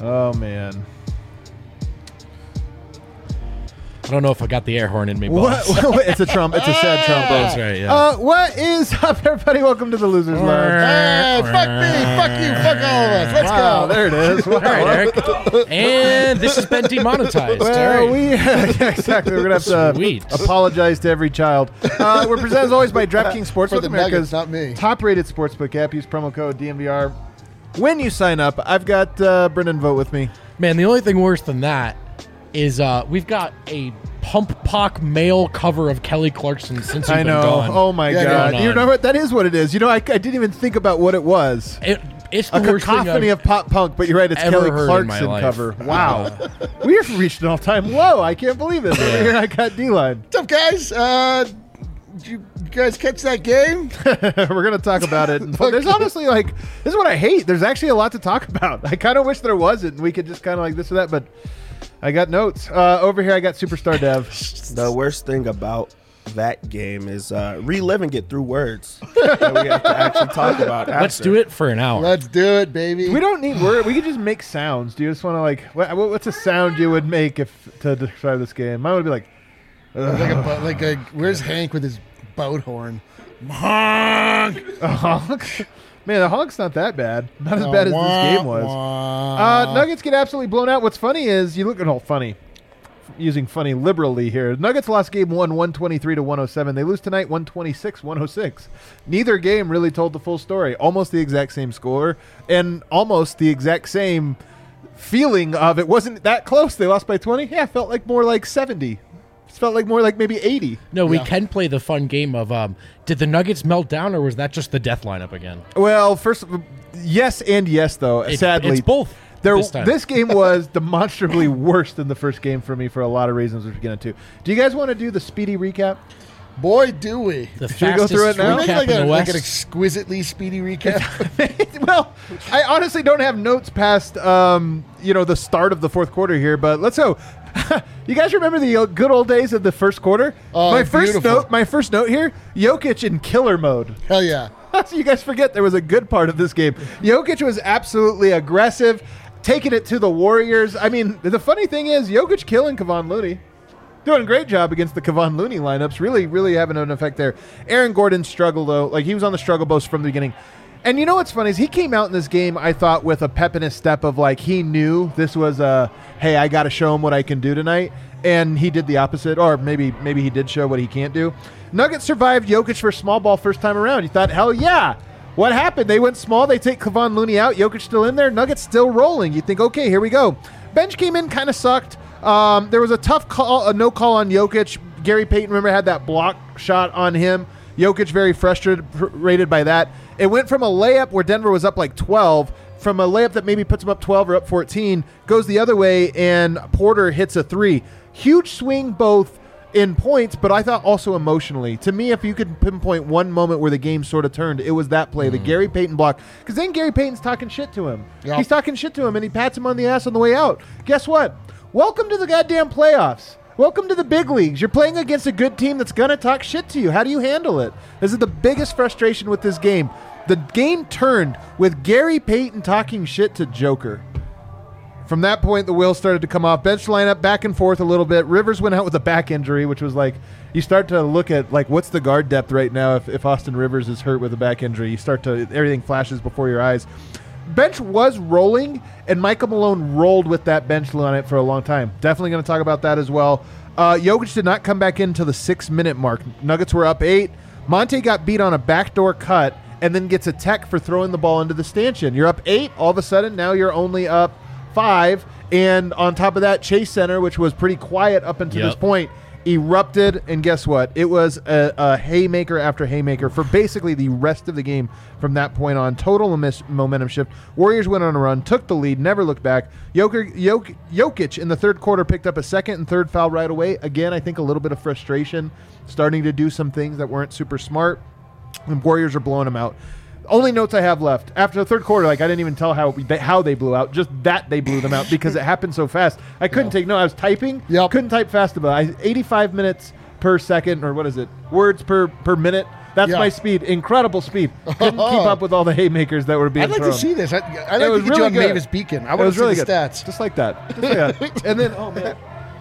Oh man. I don't know if I got the air horn in me, What? boss. it's a trump. It's a sad trumpet. That's right, yeah. Uh, what is up, everybody? Welcome to the Losers Lounge. Hey, fuck me, fuck you, fuck all of us. Let's Wow, go. there it is. Wow. All right, Eric. And this has been demonetized. Well, right. we yeah, exactly. We're gonna have to Sweet. apologize to every child. Uh, we're presented as always by DraftKings For Sportsbook, the America's Nuggets, not me. top-rated sportsbook app. Use promo code DNVR when you sign up. I've got uh, Brendan Vogt with me. Man, the only thing worse than that is uh, we've got a pop punk male cover of Kelly Clarkson since you've I been know. gone. Oh my Yeah, god! going You know what? That is what it is. You know, I, I didn't even think about what it was. It, it's the A worst thing cacophony I've of pop punk, but you're right. It's ever Kelly heard in my Clarkson life. cover. Wow, we have reached an all-time low. I can't believe it. Over here, I got D-line. What's up, guys? Uh, did you, you guys catch that game? We're gonna talk about it. There's honestly like this is what I hate. There's actually a lot to talk about. I kind of wish there wasn't. and We could just kind of like this or that, but I got notes uh, over here. I got Superstar Dev. The worst thing about that game is uh, reliving it through words that we have to actually talk about. Let's do it for an hour. Let's do it, baby. We don't need word. We could just make sounds. Do you just want to like what, what- what's a sound you would make if to describe this game? Mine would be like. like a, like a. Where's Hank with his boat horn? Honk. A honk? Man, the honk's not that bad. Not as bad as this game was. Uh, Nuggets get absolutely blown out. What's funny is you look at all funny, using funny liberally here. Nuggets lost game one, 123 to 107. They lose tonight, 126 106. Neither game really told the full story. Almost the exact same score and almost the exact same feeling of it wasn't that close. They lost by 20. Yeah, felt like more like 70. Felt like more like maybe 80. no, we Yeah. can play the fun game of um, did the Nuggets melt down or was that just the death lineup again? Well, first, yes and yes, though. It- sadly, it's both There, this this, time. game was demonstrably worse than the first game for me for a lot of reasons, which we're going to. Do you guys want to do the speedy recap? Boy, do we. The Should we go through it now? Can we recap make like, in a, the like an exquisitely speedy recap? well, I honestly don't have notes past, um, you know, the start of the fourth quarter here, but let's go. you guys remember the uh, good old days of the first quarter? Oh, my first beautiful. note, my first note here: Jokic in killer mode. Hell yeah. you guys forget there was a good part of this game. Jokic was absolutely aggressive, taking it to the Warriors. I mean, the funny thing is, Jokic killing Kevon Looney. Doing a great job against the Kevon Looney lineups. Really, really having an effect there. Aaron Gordon struggled, though. Like, he was on the struggle bus from the beginning. And you know what's funny is he came out in this game, I thought, with a pep in his step of like, he knew this was a, hey, I got to show him what I can do tonight. And he did the opposite, or maybe maybe he did show what he can't do. Nuggets survived Jokic for small ball first time around. You thought, hell yeah. What happened? They went small. They take Kevon Looney out. Jokic still in there. Nuggets still rolling. You think, okay, here we go. Bench came in, kind of sucked. Um, there was a tough call, a no call on Jokic. Gary Payton, remember, had that block shot on him. Jokic very frustrated by that. It went from a layup where Denver was up like 12, from a layup that maybe puts them up 12 or up 14, goes the other way, and Porter hits a three. Huge swing both in points, but I thought also emotionally. To me, if you could pinpoint one moment where the game sort of turned, it was that play, the Gary Payton block. Because then Gary Payton's talking shit to him. Yeah. He's talking shit to him, and he pats him on the ass on the way out. Guess what? Welcome to the goddamn playoffs. Welcome to the big leagues. You're playing against a good team that's going to talk shit to you. How do you handle it? This is the biggest frustration with this game. The game turned with Gary Payton talking shit to Joker. From that point, the wheels started to come off. Bench lineup back and forth a little bit. Rivers went out with a back injury, which was like you start to look at like what's the guard depth right now if, if Austin Rivers is hurt with a back injury. You start to everything flashes before your eyes. Bench was rolling, and Michael Malone rolled with that bench on it for a long time. Definitely going to talk about that as well. Uh, Jokic did not come back into the six minute mark. Nuggets were up eight. Monte got beat on a backdoor cut and then gets a tech for throwing the ball into the stanchion. You're up eight. All of a sudden, now you're only up five. And on top of that, Chase Center, which was pretty quiet up until Yep. this point, erupted. And guess what? It was a, a haymaker after haymaker for basically the rest of the game from that point on. Total momentum shift. Warriors went on a run, took the lead, never looked back. Jokic, Jok- Jokic in the third quarter picked up a second and third foul right away. Again, I think a little bit of frustration, starting to do some things that weren't super smart. And Warriors are blowing them out. Only notes I have left after the third quarter, like I didn't even tell how they, how they blew out, just that they blew them out because it happened so fast. I couldn't take no. I was typing, Yep. couldn't type fast enough. I 85 minutes per second, or what is it? Words per per minute That's Yeah. my speed. Incredible speed. Couldn't keep up with all the haymakers that were being I'd like thrown. to see this. I, I'd It like to get really you on good. Mavis Beacon. I want to see really the good. stats. Just like that. Just like that. And then, oh man,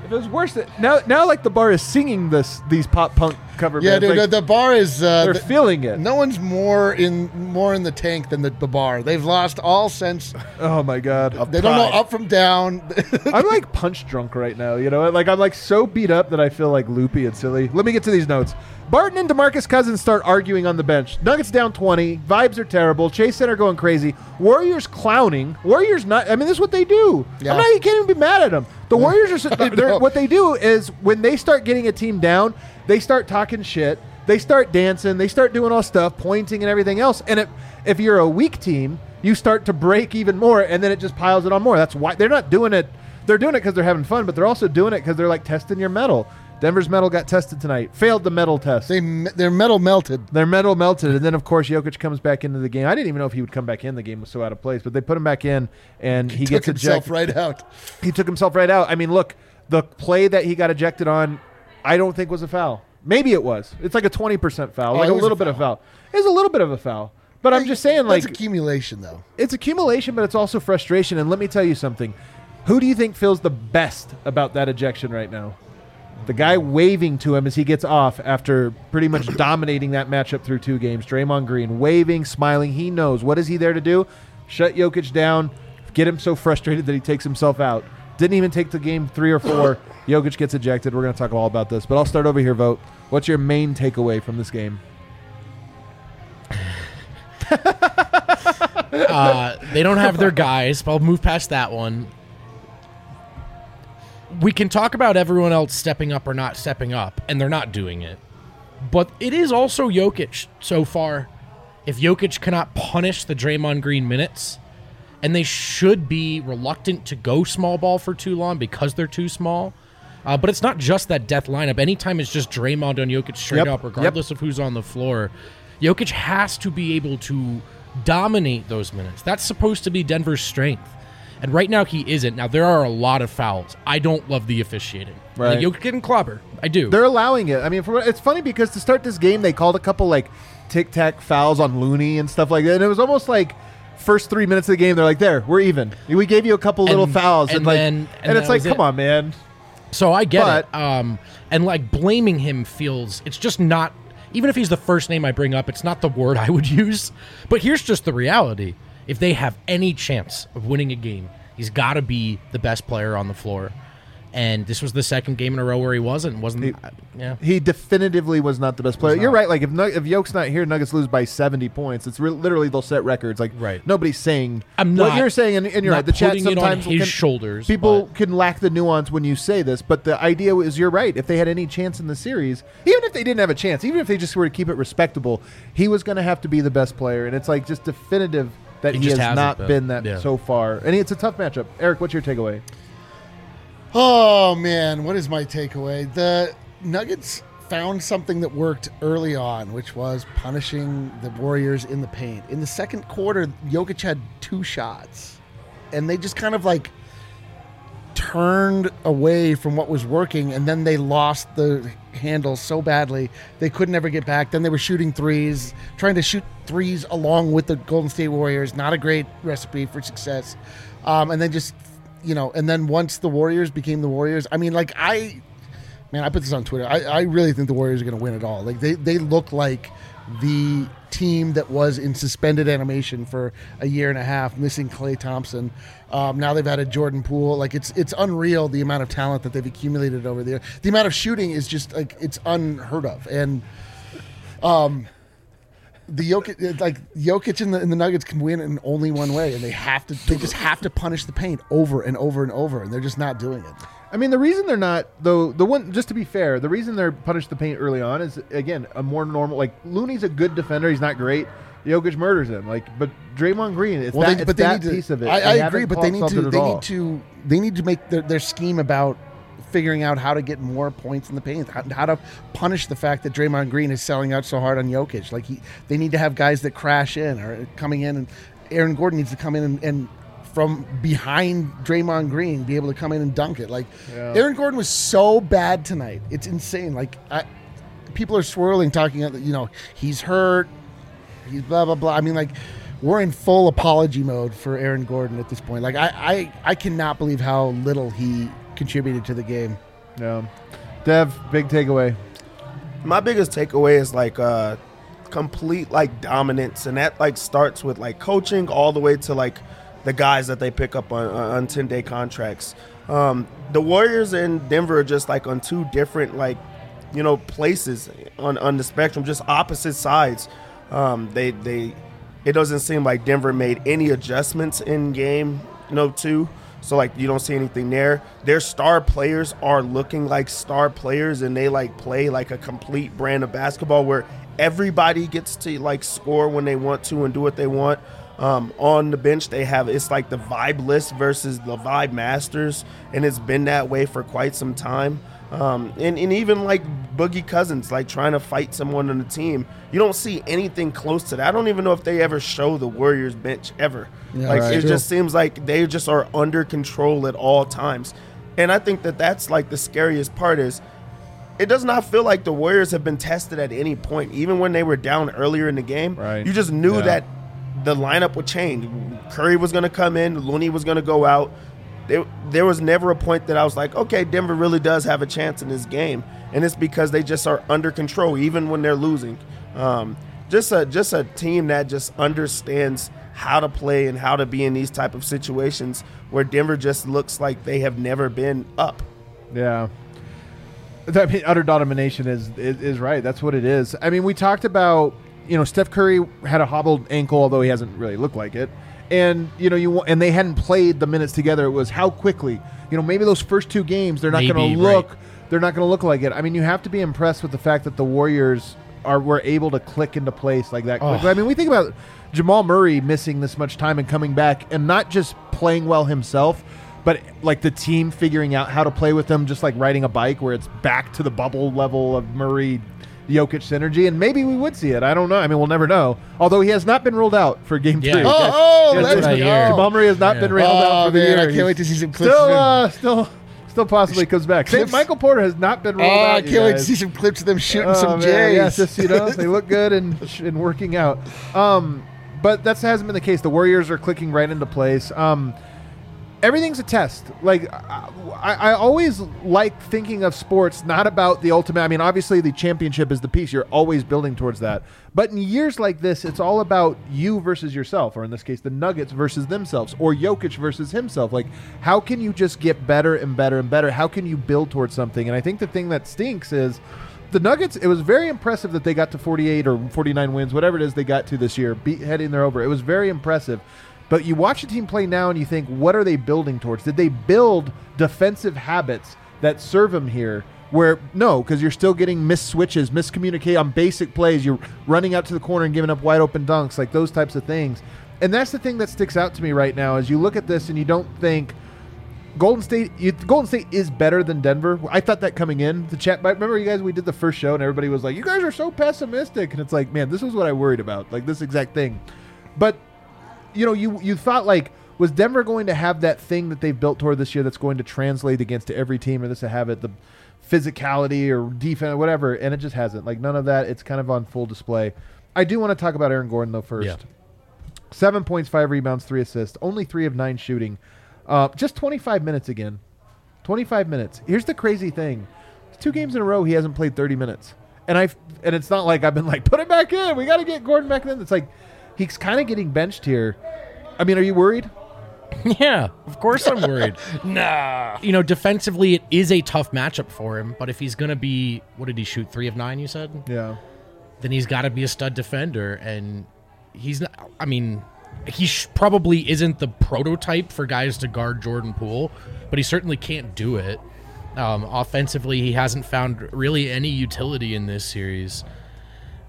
if it was worse, that now now like the bar is singing this these pop punk cover yeah, bands. dude. like, the, the bar is. Uh, they're the- feeling it. no one's more in more in the tank than the, the bar. They've lost all sense. Oh my god. They don't know Pride. up from down. I'm like punch drunk right now. You know, like I'm like so beat up that I feel like loopy and silly. Let me get to these notes. Barton and Demarcus Cousins start arguing on the bench. Nuggets down 20. Vibes are terrible. Chase Center going crazy. Warriors clowning. Warriors not. I mean, this is what they do. Yeah. I'm not. You can't even be mad at them. The mm. Warriors are. They're- What they do is when they start getting a team down, they start talking shit. They start dancing. They start doing all stuff, pointing and everything else. And if if you're a weak team, you start to break even more, and then it just piles it on more. That's why they're not doing it. They're doing it because they're having fun, but they're also doing it because they're like testing your metal. Denver's metal got tested tonight. Failed the metal test. they their metal melted. Their metal melted, and then of course Jokic comes back into the game. I didn't even know if he would come back in. The game was so out of place, but they put him back in, and he Took gets himself ejected. right out. He took himself right out. I mean, look, the play that he got ejected on, I don't think was a foul. Maybe it was. It's like a twenty percent foul, Oh, like a was a little bit of foul. It was a little bit of a foul, but I'm just saying, like That's accumulation, though. it's accumulation, but it's also frustration. And let me tell you something. Who do you think feels the best about that ejection right now? The guy waving to him as he gets off after pretty much dominating that matchup through two games. Draymond Green waving, smiling. He knows what is he there to do? Shut Jokic down, get him so frustrated that he takes himself out. Didn't even take the game three or four. Jokic gets ejected. We're going to talk all about this, but I'll start over here. Vogt. What's your main takeaway from this game? Uh, they don't have their guys. But I'll move past that one. We can talk about everyone else stepping up or not stepping up, and they're not doing it. But it is also Jokic so far. If Jokic cannot punish the Draymond Green minutes, and they should be reluctant to go small ball for too long because they're too small. Uh, but it's not just that death lineup. Anytime it's just Draymond on Jokic straight Yep, up, yep. regardless of who's on the floor, Jokic has to be able to dominate those minutes. That's supposed to be Denver's strength. And right now he isn't. Now there are a lot of fouls. I don't love the officiating. Right. Like Jokic getting clobber. I do. They're allowing it. I mean, for, it's funny because to start this game, they called a couple like tic tac fouls on Looney and stuff like that, and it was almost like first three minutes of the game, they're like, "There, we're even. We gave you a couple little fouls," and, and like, then- and, and it's like, come it. on, man. So I get But- it. Um, and like blaming him feels it's just not. Even if he's the first name I bring up, it's not the word I would use. But here's just the reality: if they have any chance of winning a game, he's got to be the best player on the floor. And this was the second game in a row where he wasn't. Wasn't He- uh, yeah. He definitively was not the best player. You're right. Like if if Yoke's not here, Nuggets lose by 70 points. It's re- literally they'll set records. Like Right. nobody's saying I'm not, what you're saying, and, and you're right. The chat putting it on sometimes his can- shoulders, People but- can lack the nuance when you say this, but the idea is you're right. If they had any chance in the series, even if they didn't have a chance, even if they just were to keep it respectable, he was going to have to be the best player, and it's like just definitive that He he, just has hasn't not been. been that Yeah. so far. And it's a tough matchup. Eric, what's your takeaway? Oh man, what is my takeaway? The Nuggets found something that worked early on, which was punishing the Warriors in the paint. In the second quarter, Jokic had two shots, and they just kind of like turned away from what was working, and then they lost the handle so badly they could never get back. Then they were shooting threes, trying to shoot threes along with the Golden State Warriors. Not a great recipe for success. Um, and then just you know, and then once the Warriors became the Warriors, I mean, like I, man, I put this on Twitter. I, I really think the Warriors are going to win it all. Like they they look like the team that was in suspended animation for a year and a half, missing Klay Thompson. Um, now they've added Jordan Poole. Like it's it's unreal the amount of talent that they've accumulated over there. The amount of shooting is just like it's unheard of. And um, the Jokic, like Jokic and the, and the Nuggets can win in only one way, and they have to. They just have to punish the paint over and over and over, and they're just not doing it. I mean, the reason they're not though the one just to be fair, the reason they're punished the paint early on is again a more normal. Like Looney's a good defender; he's not great. Jokic murders him. Like, but Draymond Green, it's that, it's that need to. piece of it. I, I agree, but they need to. They all. need to. They need to make their, their scheme about figuring out how to get more points in the paint, how, how to punish the fact that Draymond Green is selling out so hard on Jokic. Like he, they need to have guys that crash in or coming in, and Aaron Gordon needs to come in and. and from behind Draymond Green, be able to come in and dunk it. Like Yeah. Aaron Gordon was so bad tonight, it's insane. Like I, people are swirling, talking. You know, he's hurt. He's blah blah blah. I mean, like we're in full apology mode for Aaron Gordon at this point. Like I, I, I cannot believe how little he contributed to the game. Yeah. Dev, big takeaway. My biggest takeaway is like uh complete like dominance and that like starts with like coaching all the way to like the guys that they pick up on on 10 day contracts. Um the Warriors and Denver are just like on two different like you know places on on the spectrum, just opposite sides. Um they they it doesn't seem like Denver made any adjustments in game, you know, two. So like you don't see anything there. Their star players are looking like star players and they like play like a complete brand of basketball where everybody gets to like score when they want to and do what they want. Um, on the bench they have it's like the vibe list versus the vibe masters and it's been that way for quite some time. Um, and, and even like Boogie Cousins, like trying to fight someone on the team, you don't see anything close to that. I don't even know if they ever show the Warriors bench ever. Yeah, like right. it True. just seems like they just are under control at all times. And I think that that's like the scariest part is it does not feel like the Warriors have been tested at any point, even when they were down earlier in the game. Right. You just knew Yeah. that the lineup would change. Curry was going to come in, Looney was going to go out. There, there was never a point that I was like, okay, Denver really does have a chance in this game, and it's because they just are under control, even when they're losing. Um, just a just a team that just understands how to play and how to be in these type of situations where Denver just looks like they have never been up. Yeah. I mean, utter domination is, is is right. That's what it is. I mean, we talked about you know Steph Curry had a hobbled ankle, although he hasn't really looked like it. And you know you and they hadn't played the minutes together. It was how quickly. You know, maybe those first two games they're not going to look. right. They're not going to look like it. I mean, you have to be impressed with the fact that the Warriors are were able to click into place like that. quickly. I mean, we think about Jamal Murray missing this much time and coming back, and not just playing well himself, but like the team figuring out how to play with him, just like riding a bike, where it's back to the bubble level of Murray. Jokic synergy, and maybe we would see it. I don't know. I mean, we'll never know. Although he has not been ruled out for Game Yeah. Three. Oh, Yes. oh, Yes, let's what I hear. Jamal Murray has not Yeah. been railed out Oh for the year. I can't He's wait to see some clips. Still, him. uh, still, still possibly comes back. Clips- Michael Porter has not been ruled Oh, out. I can't wait to see some clips of them shooting Oh, some man, J's. Yeah, just you know, they look good and and working out. Um, but that hasn't been the case. The Warriors are clicking right into place. Um, everything's a test. Like I, I always like thinking of sports not about the ultimate. I mean, obviously the championship is the piece. You're always building towards that. But in years like this, it's all about you versus yourself, or in this case, the Nuggets versus themselves, or Jokic versus himself. Like, how can you just get better and better and better? How can you build towards something? And I think the thing that stinks is the Nuggets. It was very impressive that they got to 48 or 49 wins, whatever it is they got to this year, beat heading there over. It was very impressive. But you watch a team play now and you think, what are they building towards? Did they build defensive habits that serve them here? Where no, because you're still getting missed switches, miscommunicate on basic plays. You're running out to the corner and giving up wide open dunks, like those types of things. And that's the thing that sticks out to me right now. Is you look at this and you don't think Golden State. You, Golden State is better than Denver. I thought that coming in the chat. But remember, you guys, we did the first show and everybody was like, "You guys are so pessimistic," and it's like, man, this was what I worried about, like this exact thing. But you know, you you thought like, was Denver going to have that thing that they've built toward this year that's going to translate against every team, or this to have it the physicality or defense, or whatever, and it just hasn't. Like none of that. It's kind of on full display. I do want to talk about Aaron Gordon though first. Yeah. Seven points, five rebounds, three assists, only three of nine shooting. Uh, just 25 minutes again. 25 minutes. Here's the crazy thing: it's two games in a row he hasn't played 30 minutes, and I and it's not like I've been like put him back in. We got to get Gordon back in. It's like he's kind of getting benched here. I mean, are you worried? Yeah, of course I'm worried. nah. You know, defensively, it is a tough matchup for him, but if he's going to be, what did he shoot? Three of nine, you said? Yeah. Then he's got to be a stud defender. And he's not, I mean, he sh- probably isn't the prototype for guys to guard Jordan Poole, but he certainly can't do it. Um, offensively, he hasn't found really any utility in this series.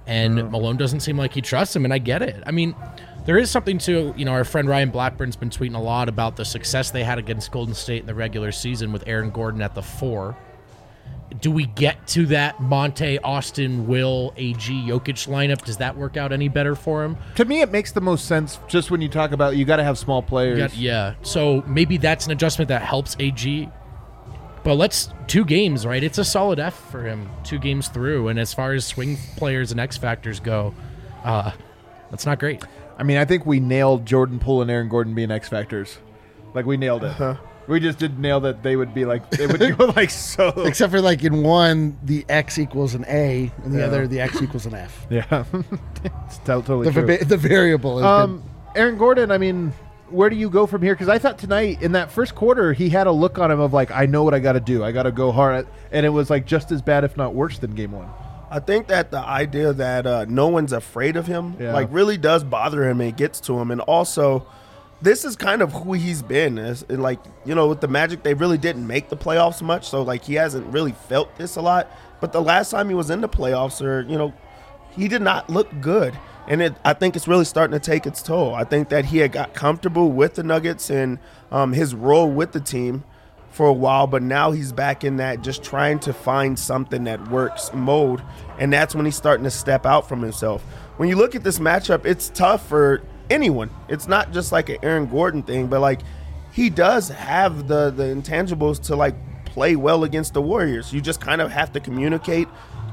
And Malone doesn't seem like he trusts him, and I get it. I mean, there is something to, you know, our friend Ryan Blackburn's been tweeting a lot about the success they had against Golden State in the regular season with Aaron Gordon at the four. Do we get to that Monte, Austin, Will, AG, Jokic lineup? Does that work out any better for him? To me, it makes the most sense just when you talk about you got to have small players. Yeah, yeah. So maybe that's an adjustment that helps AG. But let's two games, right? It's a solid F for him, two games through. And as far as swing players and X factors go, uh, that's not great. I mean, I think we nailed Jordan Poole and Aaron Gordon being X factors. Like we nailed it. We just didn't nail that they would be like they would go like so. Except for like in one, the X equals an A, and the Yeah. other, the X equals an F. Yeah, it's totally The, true. va- the variable. Has Um, Aaron Gordon. I mean, where do you go from here? Because I thought tonight in that first quarter he had a look on him of like, I know what I got to do. I got to go hard, and it was like just as bad, if not worse, than game one. I think that the idea that uh, no one's afraid of him, Yeah. like, really does bother him and gets to him. And also, this is kind of who he's been. As, and, like, you know, with the Magic, they really didn't make the playoffs much, so like he hasn't really felt this a lot. But the last time he was in the playoffs, or you know, he did not look good. And it, I think it's really starting to take its toll. I think that he had got comfortable with the Nuggets and um, his role with the team for a while, but now he's back in that just trying to find something that works mode. And that's when he's starting to step out from himself. When you look at this matchup, it's tough for anyone. It's not just like an Aaron Gordon thing, but like he does have the the intangibles to like play well against the Warriors. You just kind of have to communicate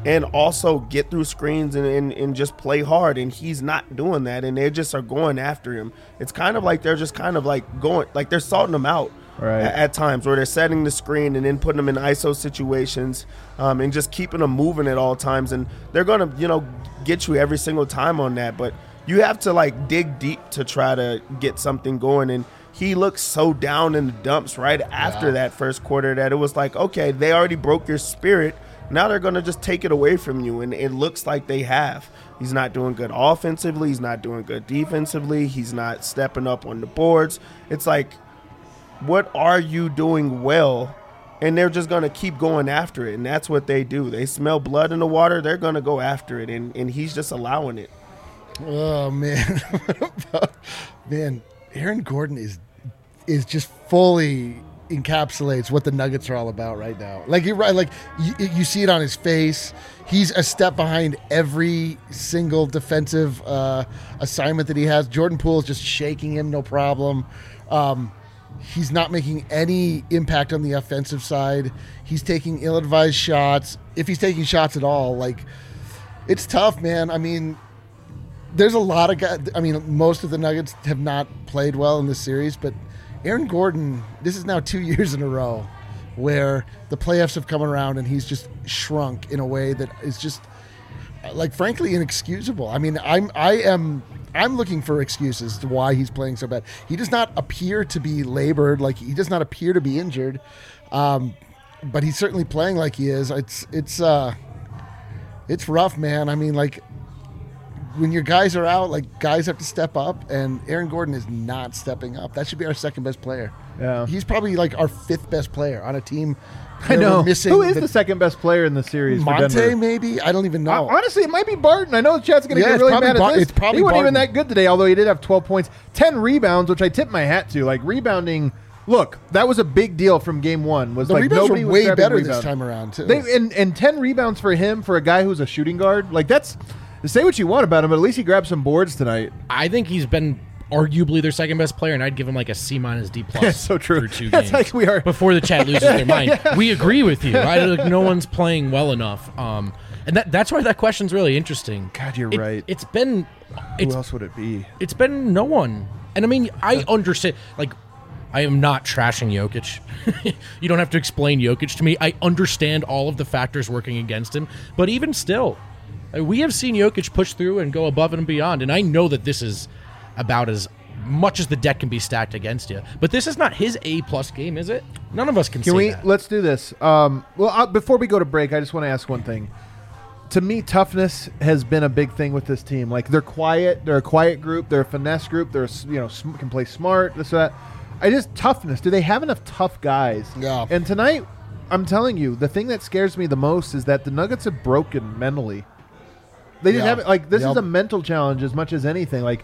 and also get through screens and, and, and just play hard. And he's not doing that. And they just are going after him. It's kind of like they're just kind of like going, like they're salting him out Right. a- at times where they're setting the screen and then putting them in ISO situations um, and just keeping them moving at all times. And they're going to, you know, get you every single time on that. But you have to like dig deep to try to get something going. And he looked so down in the dumps right after that first quarter that it was like, okay, they already broke your spirit. Now they're going to just take it away from you. And it looks like they have. He's not doing good offensively. He's not doing good defensively. He's not stepping up on the boards. It's like, what are you doing well? And they're just going to keep going after it. And that's what they do. They smell blood in the water. They're going to go after it. And, and he's just allowing it. Oh man, man, Aaron Gordon is is just fully encapsulates what the Nuggets are all about right now. Like you're right, like you, you see it on his face. He's a step behind every single defensive uh, assignment that he has. Jordan Poole is just shaking him, no problem. Um, he's not making any impact on the offensive side. He's taking ill-advised shots. If he's taking shots at all, like it's tough, man. I mean, there's a lot of guys. I mean, most of the Nuggets have not played well in this series, but Aaron Gordon, this is now two years in a row where the playoffs have come around and he's just shrunk in a way that is just like frankly inexcusable. I mean, I'm I am I'm looking for excuses to why he's playing so bad. He does not appear to be labored, like he does not appear to be injured. Um, but he's certainly playing like he is. It's it's uh it's rough, man. I mean, like when your guys are out, like guys have to step up, and Aaron Gordon is not stepping up. That should be our second best player. Yeah. he's probably like our fifth best player on a team. I know. missing Who is the, second best player in the series Monte, maybe I don't even know. Hon- Honestly, it might be Barton. I know the chat's going to Yeah, get really mad at Bar- this. it's probably he wasn't even that good today, although he did have 12 points, 10 rebounds, which I tip my hat to. Like rebounding, look, that was a big deal from game one. Was the like rebounds nobody were way better rebound. this time around too. They and and 10 rebounds for him for a guy who's a shooting guard. Like that's say what you want about him, but at least he grabbed some boards tonight. I think he's been arguably their second best player, and I'd give him like a C minus D plus. That's so true. Two That's games. like we are- before the chat loses their mind. We agree with you. Right? Like, no one's playing well enough. Um, and that that's why that question's really interesting. God, you're It- right. It's been Who else would it be? it's been no one. And I mean, I understand. Like, I am not trashing Jokic. you don't have to explain Jokic to me. I understand all of the factors working against him. But even still, we have seen Jokic push through and go above and beyond. And I know that this is about as much as the deck can be stacked against you. But this is not his A plus game, is it? None of us can, see. Can say we? that. Let's do this. Um, well, uh, before we go to break, I just want to ask one thing. To me, toughness has been a big thing with this team. Like they're quiet, they're a quiet group, they're a finesse group, they're s- you know sm- can play smart, this or that. I just toughness. Do they have enough tough guys? Yeah. And tonight, I'm telling you, the thing that scares me the most is that the Nuggets have broken mentally. They didn't Yeah. have like this is a mental challenge as much as anything. Like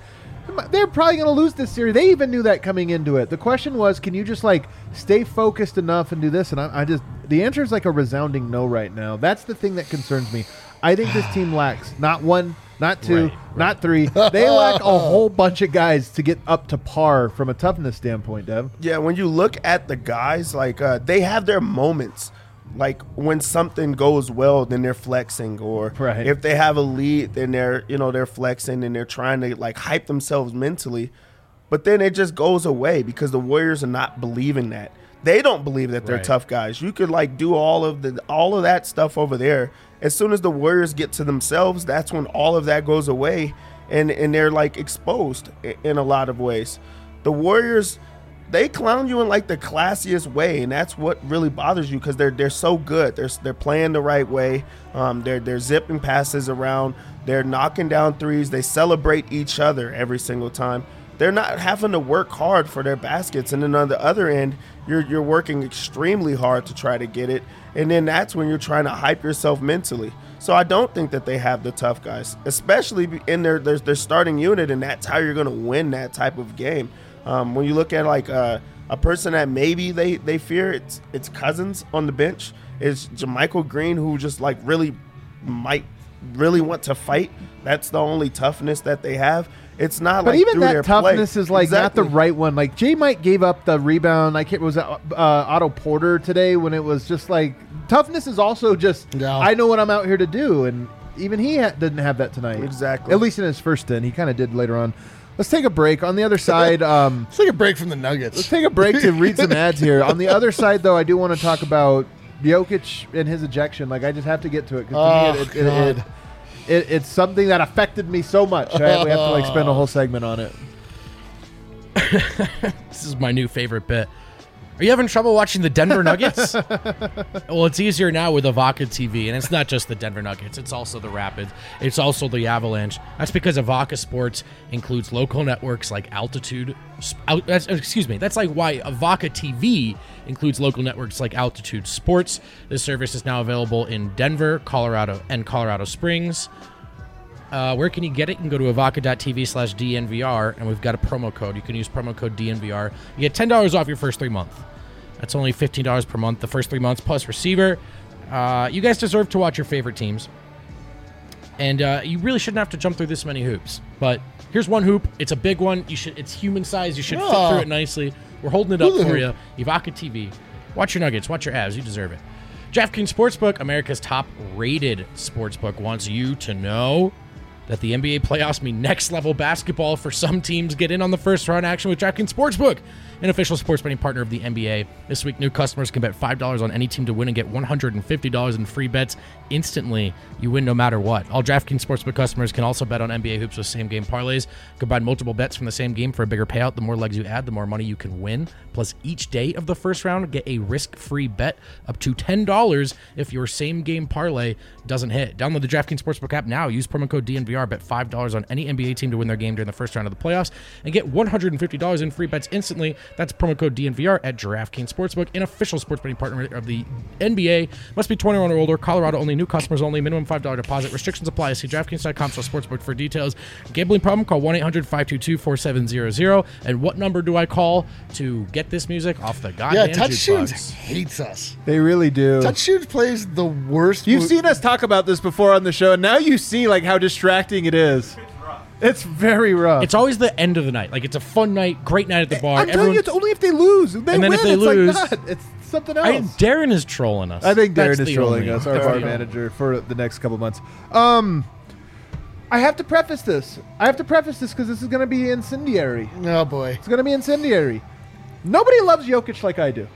they're probably going to lose this series. They even knew that coming into it. The question was, can you just like stay focused enough and do this? And I, I just the answer is like a resounding no right now. That's the thing that concerns me. I think this team lacks not one, not two, Right, not three. They lack a whole bunch of guys to get up to par from a toughness standpoint, Dev. Yeah, when you look at the guys, like uh, they have their moments. Like when something goes well, then they're flexing, or Right. if they have a lead, then they're you know they're flexing and they're trying to like hype themselves mentally. But then it just goes away because the Warriors are not believing that. They don't believe that they're Right. tough guys. You could like do all of the all of that stuff over there. As soon as the Warriors get to themselves, that's when all of that goes away and and they're like exposed in a lot of ways. The Warriors they clown you in like the classiest way, and that's what really bothers you because they're they're so good. They're they're playing the right way. Um, they're they're zipping passes around. They're knocking down threes. They celebrate each other every single time. They're not having to work hard for their baskets, and then on the other end, you're you're working extremely hard to try to get it, and then that's when you're trying to hype yourself mentally. So I don't think that they have the tough guys, especially in their their, their starting unit, and that's how you're going to win that type of game. Um, when you look at like uh, a person that maybe they, they fear, it's it's Cousins on the bench. Is JaMychal Green who just like really might really want to fight. That's the only toughness that they have. It's not But like even that their play. toughness is like not the right one. Like Jay Mike gave up the rebound. I can't was it uh, Otto Porter today when it was just like toughness is also just Yeah. I know what I'm out here to do, and even he ha- didn't have that tonight. Exactly. At least in his first stint, he kind of did later on. Let's take a break. On the other side, um, Let's take a break from the Nuggets. let's take a break to read some ads here. On the other side, though, I do want to talk about Jokic and his ejection. Like I just have to get to it Oh, because to me, it, it, it, it, it's something that affected me so much. I, we have to like spend a whole segment on it. This is my new favorite bit. Are you having trouble watching the Denver Nuggets? well, it's easier now with Evoca TV, and it's not just the Denver Nuggets. It's also the Rapids. It's also the Avalanche. That's because Evoca Sports includes local networks like Altitude. Excuse me. That's like why Evoca TV includes local networks like Altitude Sports. This service is now available in Denver, Colorado, and Colorado Springs. Uh, where can you get it? You can go to evoca.tv slash DNVR, and we've got a promo code. You can use promo code DNVR. You get $10 off your first three months. That's only $15 per month, the first three months plus receiver. Uh, you guys deserve to watch your favorite teams. And uh, you really shouldn't have to jump through this many hoops. But here's one hoop. It's a big one. You should. It's human size. You should fit through it nicely. We're holding it up Hula for you. Evoca TV. Watch your nuggets. Watch your Avs. You deserve it. DraftKings Sportsbook, America's top-rated sportsbook, wants you to know that the NBA playoffs mean next level basketball for some teams. Get in on the first round action with DraftKings Sportsbook, an official sports betting partner of the NBA. This week, new customers can bet $5 on any team to win and get $150 in free bets instantly. You win no matter what. All DraftKings Sportsbook customers can also bet on NBA hoops with same game parlays. Combine multiple bets from the same game for a bigger payout. The more legs you add, the more money you can win. Plus, each day of the first round, get a risk free bet up to $10 if your same game parlay doesn't hit. Download the DraftKings Sportsbook app now. Use promo code DNVR. Bet $5 on any NBA team to win their game during the first round of the playoffs and get $150 in free bets instantly. That's promo code DNVR at DraftKings Sportsbook, an official sports betting partner of the NBA. Must be 21 or older. Colorado only. New customers only. Minimum $5 deposit. Restrictions apply. See DraftKings.com slash sportsbook for details. Gambling problem? Call 1-800-522-4700. And what number do I call to get this music off the Yeah, goddamn Touch Tunes hates us. They really do. Touch Tunes plays the worst. You've mo- seen us talk about this before on the show, and now you see like how distracting it is. It's very rough. It's always the end of the night. Like it's a fun night, great night at the bar. I'm telling Everyone- you, it's only if they lose. They And then win. if they it's lose- like not. It's something else. I, Darren is trolling us. I think Darren That's is the trolling only- us, our that's bar the only- manager, for the next couple months. Um, I have to preface this. I have to preface this because this is going to be incendiary. Oh boy. It's going to be incendiary. Nobody loves Jokic like I do.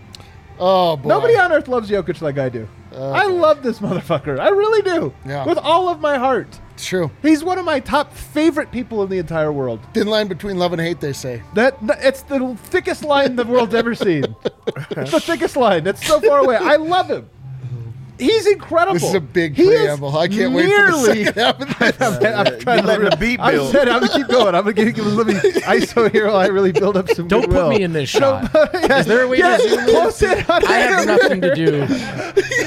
Oh boy. Nobody on earth loves Jokic like I do. I love this motherfucker. I really do. Yeah. With all of my heart. It's true. He's one of my top favorite people in the entire world. Thin line between love and hate, they say. That it's the thickest line the world's ever seen. It's the thickest line. That's so far away. I love him. He's incredible. This is a big He preamble. I can't wait for the nearly- second half of this. I'm trying to let the beat I'm, build. I'm gonna keep going. I'm gonna give, let me ISO here while I really build up some. Don't put me in this I don't- shot. yeah, Is there a way yeah, to zoom in? close in on I have nothing to do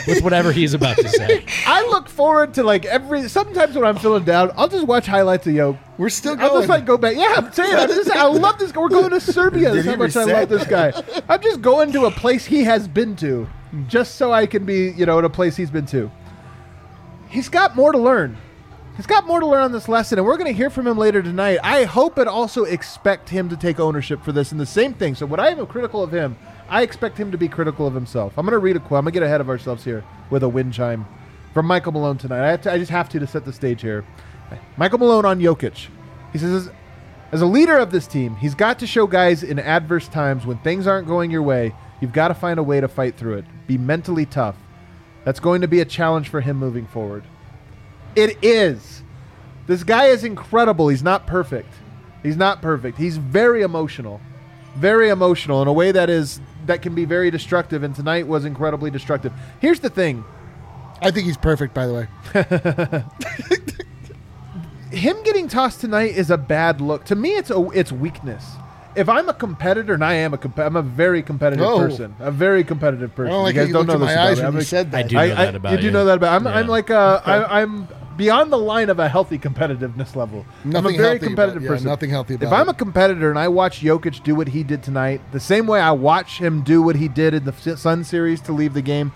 with whatever he's about to say. I look forward to like every. Sometimes when I'm feeling down, I'll just watch highlights of Yo. We're still going. I'll going. just like go back. Yeah, I'm saying I'm just, I love this. guy. We're going to Serbia. That's how he much I love this guy. I'm just going to a place he has been to, just so I can be, you know, in a place he's been to. He's got more to learn. He's got more to learn on this lesson, and we're going to hear from him later tonight. I hope and also expect him to take ownership for this and the same thing. So, what I am critical of him, I expect him to be critical of himself. I'm going to read a quote. I'm going to get ahead of ourselves here with a wind chime from Michael Malone tonight. I, to, I just have to to set the stage here. Michael Malone on Jokic. He says, as a leader of this team, he's got to show guys in adverse times when things aren't going your way, you've got to find a way to fight through it. Be mentally tough. That's going to be a challenge for him moving forward. It is. This guy is incredible. He's not perfect. He's not perfect. He's very emotional. Very emotional in a way that is that can be very destructive and tonight was incredibly destructive. Here's the thing. I think he's perfect, by the way. him getting tossed tonight is a bad look. To me, it's a it's weakness. If I'm a competitor, and I am a comp- I'm a very competitive Oh. person, a very competitive person. I don't like you guys you don't know this about me. when I'm you said that. I do know I- that about you do you. know that about. I'm, I'm Yeah. like uh, I, I'm beyond the line of a healthy competitiveness level. I'm Nothing a very healthy competitive about- yeah, nothing healthy If I'm it. a competitor and I watch Jokic do what he did tonight, the same way I watch him do what he did in the Sun series to leave the game,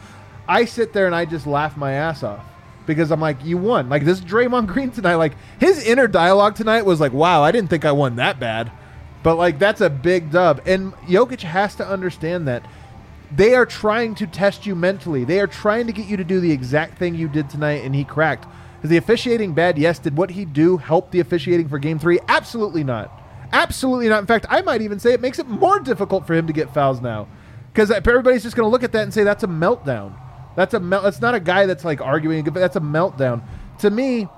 I sit there and I just laugh my ass off because I'm like, you won. Like this Draymond Green tonight, like his inner dialogue tonight was like, wow, I didn't think I won that bad. But like that's a big dub. And Jokic has to understand that they are trying to test you mentally. They are trying to get you to do the exact thing you did tonight, and he cracked. Is the officiating bad? Yes. Did what he do help the officiating for game three? Absolutely not. Absolutely not. In fact, I might even say it makes it more difficult for him to get fouls now. Because everybody's just going to look at that and say that's a meltdown. That's a melt. That's not a guy that's like arguing. That's a meltdown. To me,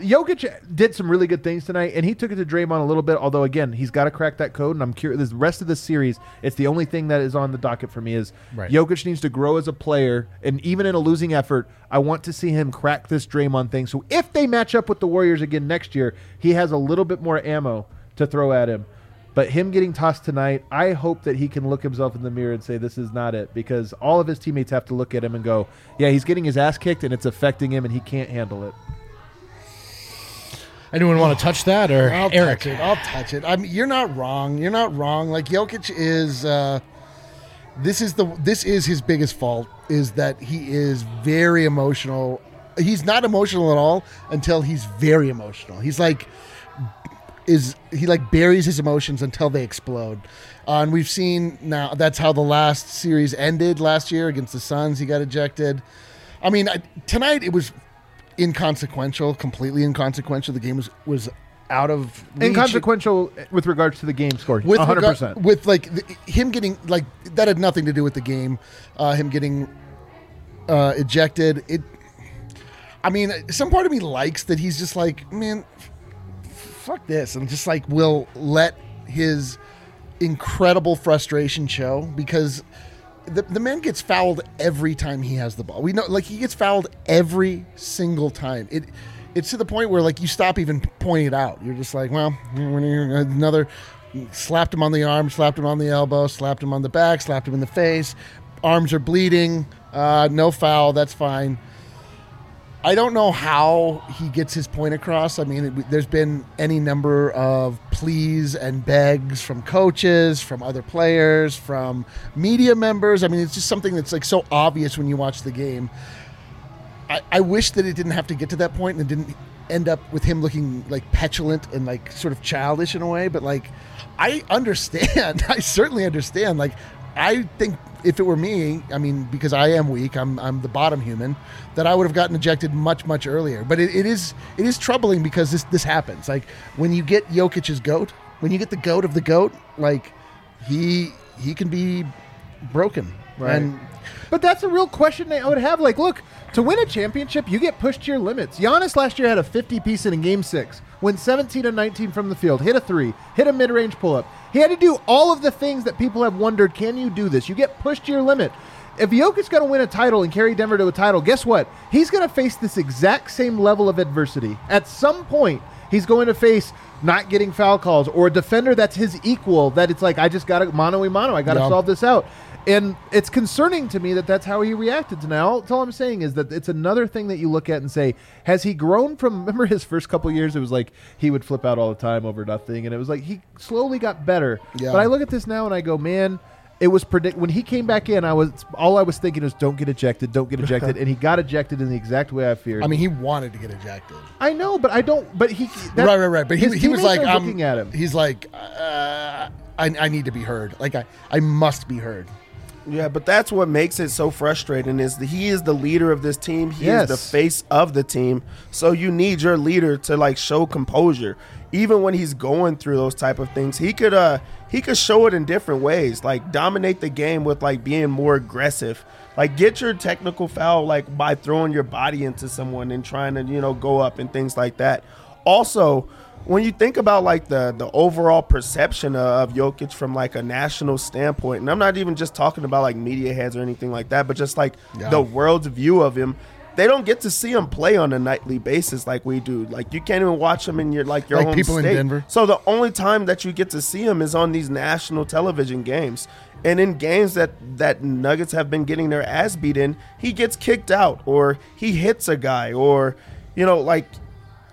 Jokic did some really good things tonight, and he took it to Draymond a little bit. Although again, he's got to crack that code, and I'm curious. The rest of the series, it's the only thing that is on the docket for me is Right. Jokic needs to grow as a player, and even in a losing effort, I want to see him crack this Draymond thing. So if they match up with the Warriors again next year, he has a little bit more ammo to throw at him. But him getting tossed tonight, I hope that he can look himself in the mirror and say, This is not it. Because all of his teammates have to look at him and go, Yeah, he's getting his ass kicked and it's affecting him and he can't handle it. Anyone want to touch that or I'll Eric? touch it. I'll touch it. I mean, you're not wrong. You're not wrong. Like Jokic is. Uh, this is the. This is his biggest fault. Is that he is very emotional. He's not emotional at all until he's very emotional. He's like, is he like buries his emotions until they explode. Uh, and we've seen now that's how the last series ended last year against the Suns. He got ejected. I mean, I, tonight it was inconsequential, completely inconsequential. The game was was out of reach. Inconsequential with regards to the game score. with 100%. with like the, him getting like that had nothing to do with the game. Uh, him getting uh, ejected. It. I mean, some part of me likes that he's just like, man, f- fuck this, and just like will let his incredible frustration show because the, the man gets fouled every time he has the ball. We know, like he gets fouled every single time. It it's to the point where like you stop even pointing it out. You're just like, well, another slapped him on the arm, slapped him on the elbow, slapped him on the back, slapped him in the face. Arms are bleeding. Uh, no foul. That's fine. I don't know how he gets his point across. I mean, it, there's been any number of pleas and begs from coaches, from other players, from media members. I mean, it's just something that's like so obvious when you watch the game. I, I wish that it didn't have to get to that point and it didn't end up with him looking like petulant and like sort of childish in a way. But like, I understand. I certainly understand. Like, I think if it were me, I mean, because I am weak, I'm I'm the bottom human, that I would have gotten ejected much much earlier. But it, it is it is troubling because this this happens. Like when you get Jokic's goat, when you get the goat of the goat, like he he can be broken. Right. And But that's a real question I would have. Like, look, to win a championship, you get pushed to your limits. Giannis last year had a 50 piece in a game six, went 17 and 19 from the field, hit a three, hit a mid range pull up. He had to do all of the things that people have wondered can you do this? You get pushed to your limit. If Jokic's going to win a title and carry Denver to a title, guess what? He's going to face this exact same level of adversity. At some point, he's going to face not getting foul calls or a defender that's his equal that it's like, I just got to mano a mano. I got to Yeah. solve this out. And it's concerning to me that that's how he reacted to now. All, all I'm saying is that it's another thing that you look at and say, has he grown from? Remember his first couple years? It was like he would flip out all the time over nothing, and it was like he slowly got better. Yeah. But I look at this now and I go, man, it was predict when he came back in. I was all I was thinking was don't get ejected, don't get ejected, and he got ejected in the exact way I feared. I mean, he wanted to get ejected. I know, but I don't. But he that- right, right, right. But he, he was like, I'm looking at him. He's like, uh, I, I need to be heard. Like, I, I must be heard. Yeah, but that's what makes it so frustrating is that he is the leader of this team. He Yes. is the face of the team. So you need your leader to like show composure. Even when he's going through those type of things, he could uh he could show it in different ways. Like dominate the game with like being more aggressive. Like get your technical foul like by throwing your body into someone and trying to, you know, go up and things like that. Also, when you think about like the the overall perception of Jokic from like a national standpoint, and I'm not even just talking about like media heads or anything like that, but just like Yeah. the world's view of him, they don't get to see him play on a nightly basis like we do. Like you can't even watch him in your like your Like home people in state. Denver? So the only time that you get to see him is on these national television games. And in games that that Nuggets have been getting their ass beat in, he gets kicked out or he hits a guy or you know like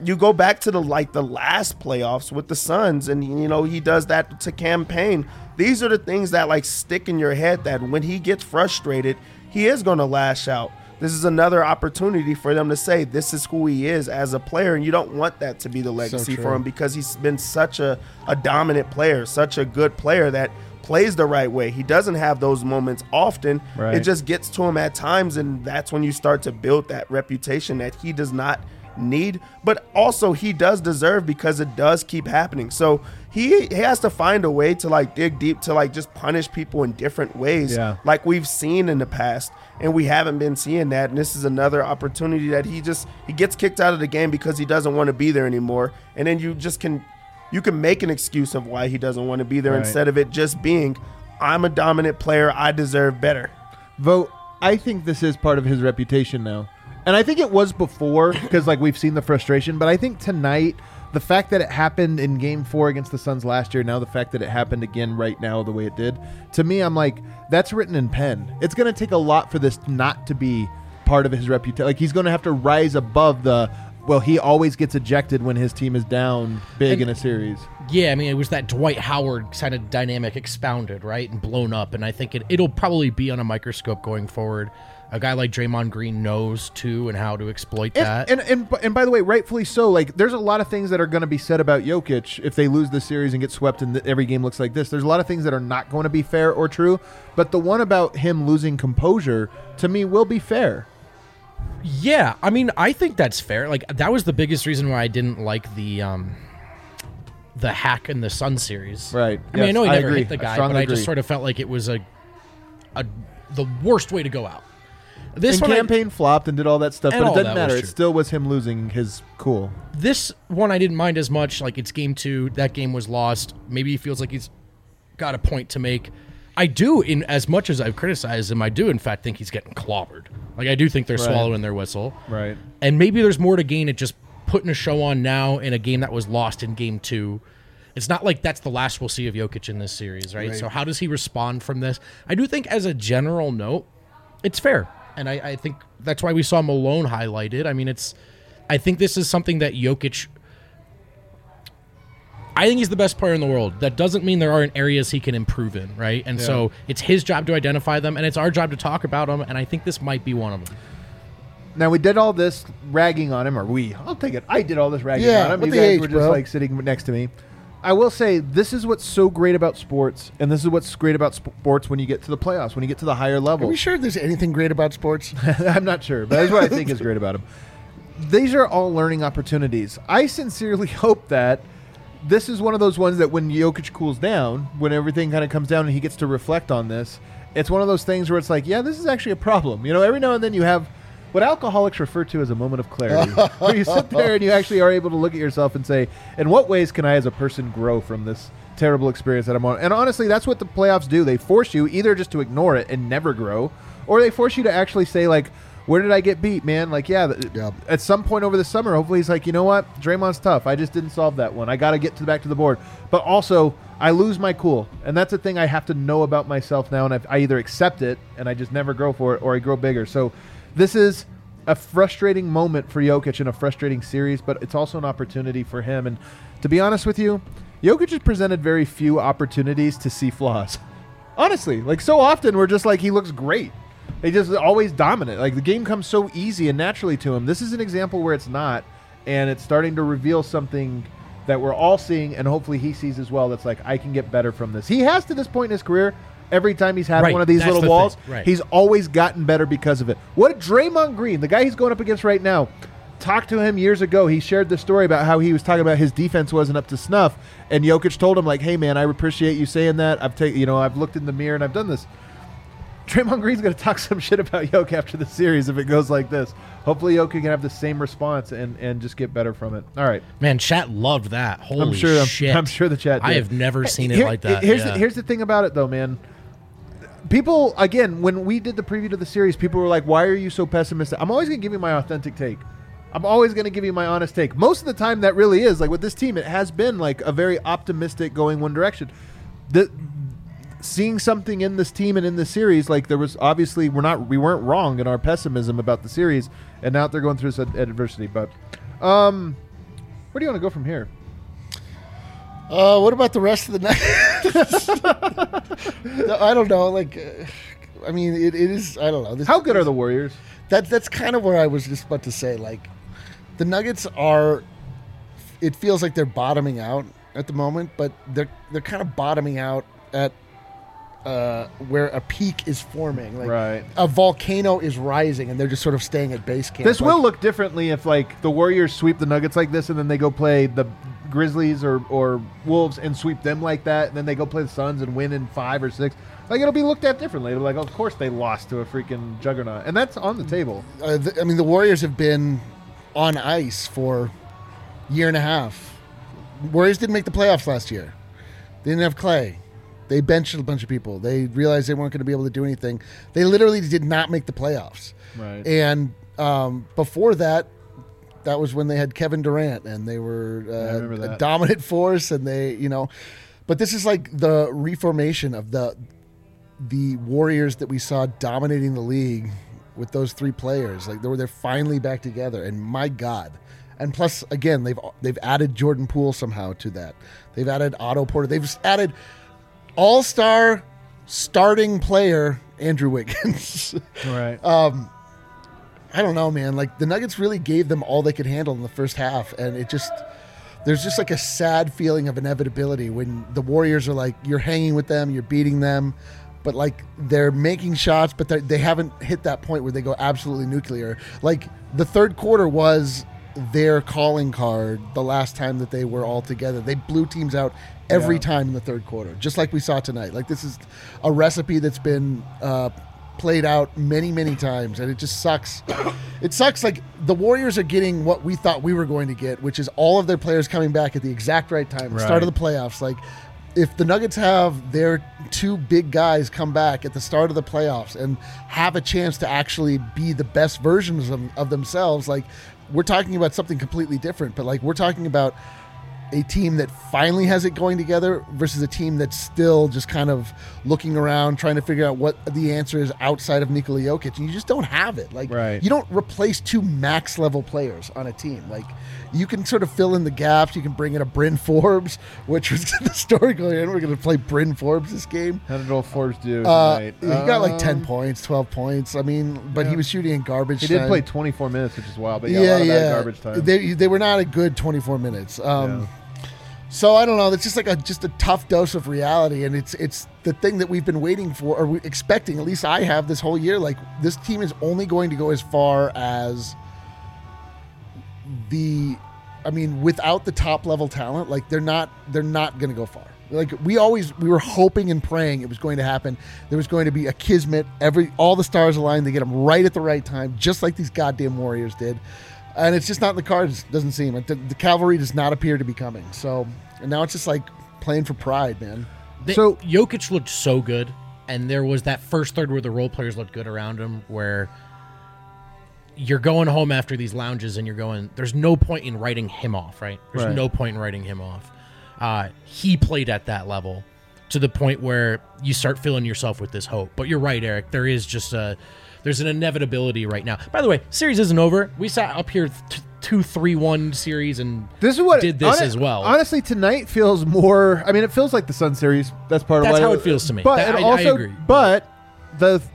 you go back to the like the last playoffs with the Suns and you know he does that to Cam Payne. These are the things that like stick in your head that when he gets frustrated, he is going to lash out. This is another opportunity for them to say this is who he is as a player and you don't want that to be the legacy for him because he's been such a, a dominant player, such a good player that plays the right way. He doesn't have those moments often. Right. It just gets to him at times and that's when you start to build that reputation that he does not need, but also he does deserve because it does keep happening. So he, he has to find a way to like dig deep to like just punish people in different ways, Yeah. like we've seen in the past, and we haven't been seeing that. And this is another opportunity that he just he gets kicked out of the game because he doesn't want to be there anymore, and then you just can you can make an excuse of why he doesn't want to be there Right. instead of it just being I'm a dominant player, I deserve better. Vogt. I think this is part of his reputation now, and I think it was before because like we've seen the frustration. But I think tonight, the fact that it happened in Game Four against the Suns last year, now the fact that it happened again right now the way it did, to me, I'm like, that's written in pen. It's going to take a lot for this not to be part of his reputation. Like he's going to have to rise above the. Well, he always gets ejected when his team is down big And- in a series. Yeah, I mean, it was that Dwight Howard kind of dynamic expounded, right, and blown up. And I think it, it'll probably be on a microscope going forward. A guy like Draymond Green knows too and how to exploit that. And, and and and by the way, rightfully so. Like, there's a lot of things that are going to be said about Jokic if they lose the series and get swept, and every game looks like this. There's a lot of things that are not going to be fair or true. But the one about him losing composure to me will be fair. yeah, I mean, I think that's fair. Like that was the biggest reason why I didn't like the um the hack in the Sun series. Right. I mean, I know he I never agree. hit the I guy, but strongly I just sort of felt like it was a a the worst way to go out. This and one, I- Cam Payne flopped and did all that stuff, And but it all doesn't that was matter. It true. still was him losing his cool. this one I didn't mind as much. Like it's game two, that game was lost. Maybe he feels like he's got a point to make. I do, in as much as I've criticized him, I do in fact think he's getting clobbered. Like I do think they're swallowing their whistle, Right. and maybe there's more to gain at just putting a show on now in a game that was lost in game two. It's not like that's the last we'll see of Jokic in this series? Right. So how does he respond from this? I do think, as a general note, it's fair, and I, I think that's why we saw Malone highlighted. I mean, it's. I think this is something that Jokic. I think he's the best player in the world. That doesn't mean there aren't areas he can improve in, right? And so it's his job to identify them, and it's our job to talk about them. And I think this might be one of them. Now we did all this ragging on him, or we? I'll take it. I did all this ragging Yeah, on him. what You the guys H, were just bro? like sitting next to me. I will say this is what's so great about sports, and this is what's great about sports when you get to the playoffs, when you get to the higher level. Are we sure there's anything great about sports? I'm not sure, but that's what I think is great about them. These are all learning opportunities. I sincerely hope that this is one of those ones that when Jokic cools down, when everything kind of comes down and he gets to reflect on this, it's one of those things where it's like, yeah, this is actually a problem. You know, every now and then you have what alcoholics refer to as a moment of clarity, where you sit there and you actually are able to look at yourself and say, in what ways can I as a person grow from this terrible experience that I'm on? And honestly, that's what the playoffs do. They force you either just to ignore it and never grow, or they force you to actually say, like, where did I get beat, man? Like, yeah, Yep. at some point over the summer, hopefully he's like, you know what, Draymond's tough. I just didn't solve that one. I got to get to back to the board. But also, I lose my cool, and that's a thing I have to know about myself now. And I, I either accept it and I just never grow for it, or I grow bigger. So, this is a frustrating moment for Jokic in a frustrating series, but it's also an opportunity for him. And to be honest with you, Jokic has presented very few opportunities to see flaws. Honestly, like so often we're just like he looks great. He just always dominant. Like the game comes so easy and naturally to him. This is an example where it's not, and it's starting to reveal something that we're all seeing, and hopefully he sees as well. That's like I can get better from this. He has to this point in his career. Every time he's had Right, one of these that's little the walls, right. he's always gotten better because of it. What Draymond Green, the guy he's going up against right now, talked to him years ago. He shared the story about how he was talking about his defense wasn't up to snuff, and Jokic told him like, "Hey man, I appreciate you saying that. I've taken, you know, I've looked in the mirror and I've done this." Draymond Green's going to talk some shit about Jokic after the series if it goes like this. Hopefully, Jokic can have the same response and and just get better from it. All right. Man, chat loved that. Holy I'm sure. shit! I'm, I'm sure the chat. I have never seen it Here- like that. Here's yeah. the, here's the thing about it though, man. People again, when we did the preview to the series, people were like, "Why are you so pessimistic?" I'm always gonna give you my authentic take. I'm always gonna give you my honest take. Most of the time, that really is like with this team. It has been like a very optimistic, going one direction. The seeing something in this team and in this series, like there was obviously we're not we weren't wrong in our pessimism about the series, and now they're going through this ad- adversity. But um, where do you want to go from here? Uh, what about the rest of the night? I don't know. Like, uh, I mean, it, it is. I don't know. This, How good are the Warriors? That that's kind of where I was just about to say. Like, the Nuggets are. It feels like they're bottoming out at the moment, but they're they're kind of bottoming out at uh, where a peak is forming. Like, Right. A volcano is rising, and they're just sort of staying at base camp. This Like, will look differently if like the Warriors sweep the Nuggets like this, and then they go play the Grizzlies or, or Wolves and sweep them like that, and then they go play the Suns and win in five or six. Like it'll be looked at differently. It'll be like, of course they lost to a freaking juggernaut, and that's on the table. uh, th- I mean, the Warriors have been on ice for a year and a half. Warriors didn't make the playoffs last year. They didn't have Klay. They benched a bunch of people. They realized they weren't going to be able to do anything. They literally did not make the playoffs. Right. And um, before that, that was when they had Kevin Durant, and they were uh, a dominant force. And they, you know, but this is like the reformation of the the Warriors that we saw dominating the league with those three players. Like they were they're finally back together, and my God. And plus, again, they've they've added Jordan Poole somehow to that. They've added Otto Porter. They've just added All Star starting player Andrew Wiggins. right. I don't know, man. Like the Nuggets really gave them all they could handle in the first half, and it just there's just like a sad feeling of inevitability when the Warriors are like you're hanging with them, you're beating them, but like they're making shots, but they're- haven't hit that point where they go absolutely nuclear. Like the third quarter was their calling card the last time that they were all together. They blew teams out every Yeah. time in the third quarter, just like we saw tonight. Like this is a recipe that's been uh, played out many, many times, and it just sucks. it sucks. Like the Warriors are getting what we thought we were going to get, which is all of their players coming back at the exact right time, the start of the playoffs. Like if the Nuggets have their two big guys come back at the start of the playoffs and have a chance to actually be the best versions of, of themselves, like we're talking about something completely different. But like we're talking about a team that finally has it going together versus a team that's still just kind of looking around trying to figure out what the answer is outside of Nikola Jokic. And you just don't have it. Like Right. you don't replace two max level players on a team. Like you can sort of fill in the gaps. You can bring in a Bryn Forbes, which was the story going in. We're going to play Bryn Forbes this game. How did old Forbes do Uh, tonight? he got like Um, 10 points, 12 points. I mean, but yeah. he was shooting in garbage He did time. play 24 minutes, which is wild. But yeah, a lot of that garbage time. They they were not a good 24 minutes. Um, Yeah. So I don't know. It's just like a just a tough dose of reality, and it's it's the thing that we've been waiting for or expecting. At least I have this whole year. Like this team is only going to go as far as the. I mean, without the top level talent, like they're not they're not going to go far. Like we always we were hoping and praying it was going to happen. There was going to be a kismet. Every all the stars aligned. They get them right at the right time, just like these goddamn Warriors did. And it's just not in the cards. Doesn't seem it. The, the cavalry does not appear to be coming. So and now it's just like playing for pride, man. They- So- Jokic looked so good, and there was that first third where the role players looked good around him, where you're going home after these lounges and you're going. There's no point in writing him off, right? There's Right. no point in writing him off. Uh, he played at that level to the point where you start filling yourself with this hope. But you're right, Eric. There is just a there's an inevitability right now. By the way, series isn't over. We sat up here t- two three one series and This is what did this as well. Honestly, tonight feels more. I mean, it feels like the Sun series. That's part That's of why how it feels to me. But That- it I- also, agree. but the th-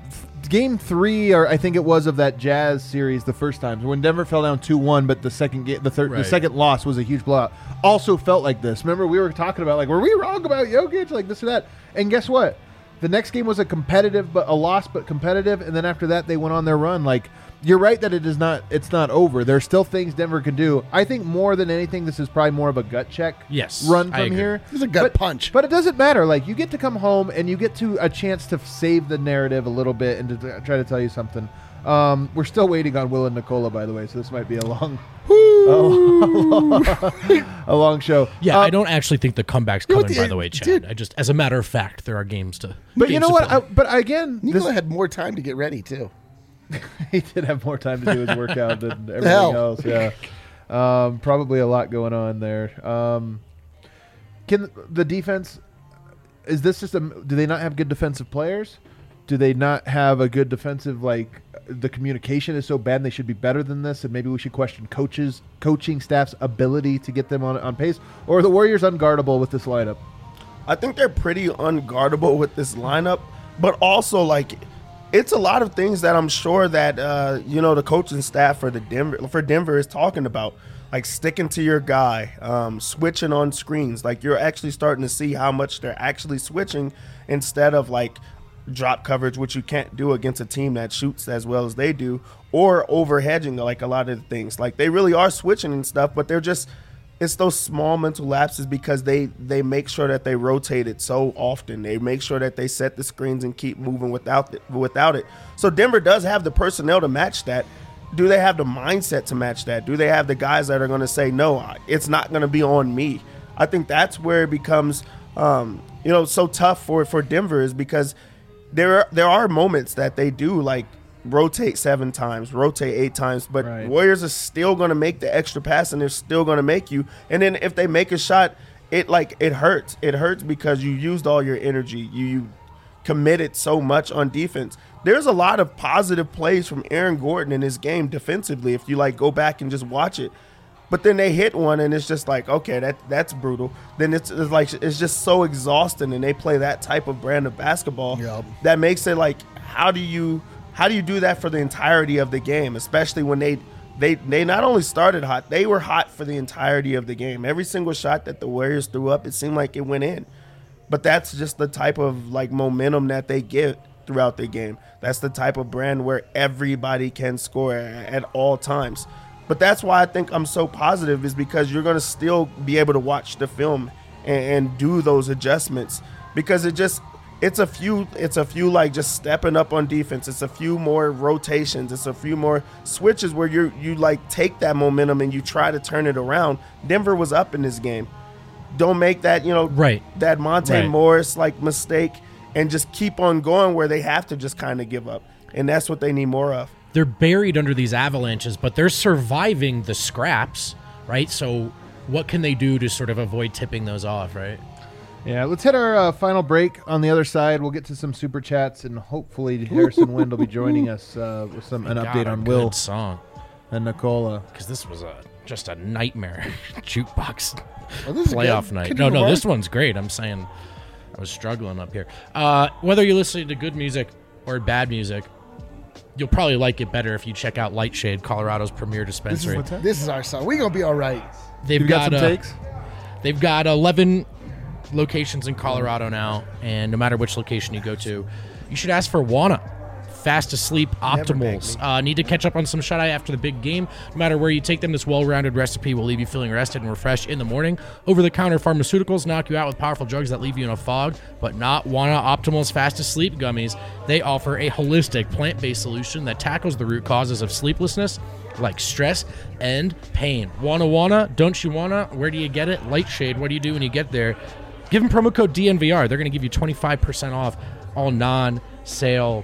game three, or I think it was of that Jazz series, the first time when Denver fell down two one, but the second game, the third, the second loss was a huge blowout. Also felt like this. Remember, we were talking about like, were we wrong about Jokic, like this or that? And guess what? The next game was a competitive, but a loss, but competitive. And then after that, they went on their run. Like you're right that it is not. It's not over. There's still things Denver can do. I think more than anything, this is probably more of a gut check. Yes, run I from agree. here. It's a gut But- punch. But it doesn't matter. Like you get to come home and you get to a chance to save the narrative a little bit and to try to tell you something. Um, we're still waiting on Will and Nikola, by the way, so this might be a long, a long, a long show. yeah, Uh, I don't actually think the comeback's know coming. what the- By the way, Chad, dude- I just as a matter of fact, there are games to. But you know what? I, but again, this, had more time to get ready too. he did have more time to do his workout than everything hell? else. Yeah, um, probably a lot going on there. Um, can the defense? Is this just a? Do they not have good defensive players? Do they not have a good defensive like? The communication is so bad, and they should be better than this. And maybe we should question coaches, coaching staff's ability to get them on on pace. Or the Warriors unguardable with this lineup? I think they're pretty unguardable with this lineup, but also like it's a lot of things that I'm sure that uh, you know the coaching staff for the Denver for Denver is talking about, like sticking to your guy, um, switching on screens. Like you're actually starting to see how much they're actually switching instead of like drop coverage, which you can't do against a team that shoots as well as they do, or overhedging like a lot of the things. Like they really are switching and stuff, but they're just it's those small mental lapses because they they make sure that they rotate it so often. They make sure that they set the screens and keep moving without it, without it. So Denver does have the personnel to match that. Do they have the mindset to match that? Do they have the guys that are going to say no? It's not going to be on me. I think that's where it becomes um, you know so tough for for Denver is because there are, there are moments that they do like rotate seven times, rotate eight times, but Right. Warriors are still going to make the extra pass and they're still going to make you. And then if they make a shot, it like it hurts. It hurts because you used all your energy. You, you committed so much on defense. There's a lot of positive plays from Aaron Gordon in his game defensively if you like go back and just watch it. But then they hit one and it's just like, okay, that that's brutal. Then it's, it's like it's just so exhausting and they play that type of brand of basketball Yep. that makes it like how do you how do you do that for the entirety of the game, especially when they they they not only started hot, they were hot for the entirety of the game. Every single shot that the Warriors threw up, it seemed like it went in. But that's just the type of like momentum that they get throughout the game. That's the type of brand where everybody can score at, at all times. But that's why I think I'm so positive is because you're going to still be able to watch the film and, and do those adjustments. Because it just it's a few it's a few like just stepping up on defense. It's a few more rotations. It's a few more switches where you you like take that momentum and you try to turn it around. Denver was up in this game. Don't make that you know Right. that Monte Right. Morris like mistake and just keep on going where they have to just kind of give up. And that's what they need more of they're buried under these avalanches, but they're surviving the scraps, right? So, what can they do to sort of avoid tipping those off, right? Yeah, let's hit our uh, final break. On the other side, we'll get to some super chats, and hopefully Harrison Wind will be joining us uh, with some an update on Will song and Nikola. because this was a just a nightmare jukebox Well, playoff good. night. No, no, Lamar. this one's great. I'm saying I was struggling up here. Uh, whether you're listening to good music or bad music, you'll probably like it better if you check out Lightshade, Colorado's premier This is dispensary. This is our song. We gonna be all right. They've You've got, some uh, takes. They've got 11 locations in Colorado now, and no matter which location you go to, you should ask for Wana. Fast asleep optimals. Uh, need to catch up on some shut eye after the big game. No matter where you take them, this well rounded recipe will leave you feeling rested and refreshed in the morning. Over the counter pharmaceuticals knock you out with powerful drugs that leave you in a fog, but not Wana Optimals Fast Asleep gummies. They offer a holistic plant based solution that tackles the root causes of sleeplessness like stress and pain. Wanna wanna? Don't you wanna? Where do you get it? Lightshade. What do you do when you get there? Give them promo code DNVR. They're going to give you 25% off all non sale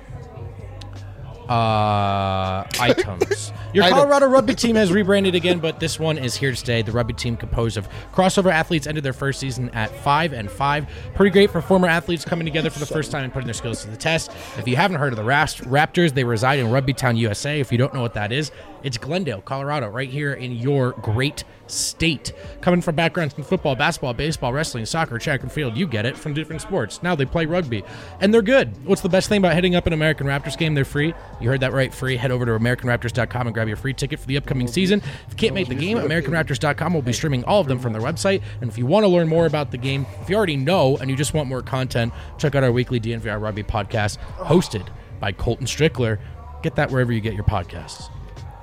uh, items. Your. Colorado rugby team has rebranded again, but this one is here to stay. The rugby team, composed of crossover athletes, ended their first season at five and five. Pretty great for former athletes coming together for the first time and putting their skills to the test. If you haven't heard of the Rast- Raptors, they reside in Rugby Town, USA. If you don't know what that is, it's Glendale, Colorado, right here in your great state. Coming from backgrounds in football, basketball, baseball, wrestling, soccer, track and field, you get it from different sports. Now they play rugby, and they're good. What's the best thing about hitting up an American Raptors game? They're free. You heard that right, free. Head over to AmericanRaptors.com and grab your free ticket for the upcoming season. If you can't make the game, AmericanRaptors.com will be streaming all of them from their website. And if you want to learn more about the game, if you already know and you just want more content, check out our weekly DNVR Rugby podcast hosted by Colton Strickler. Get that wherever you get your podcasts.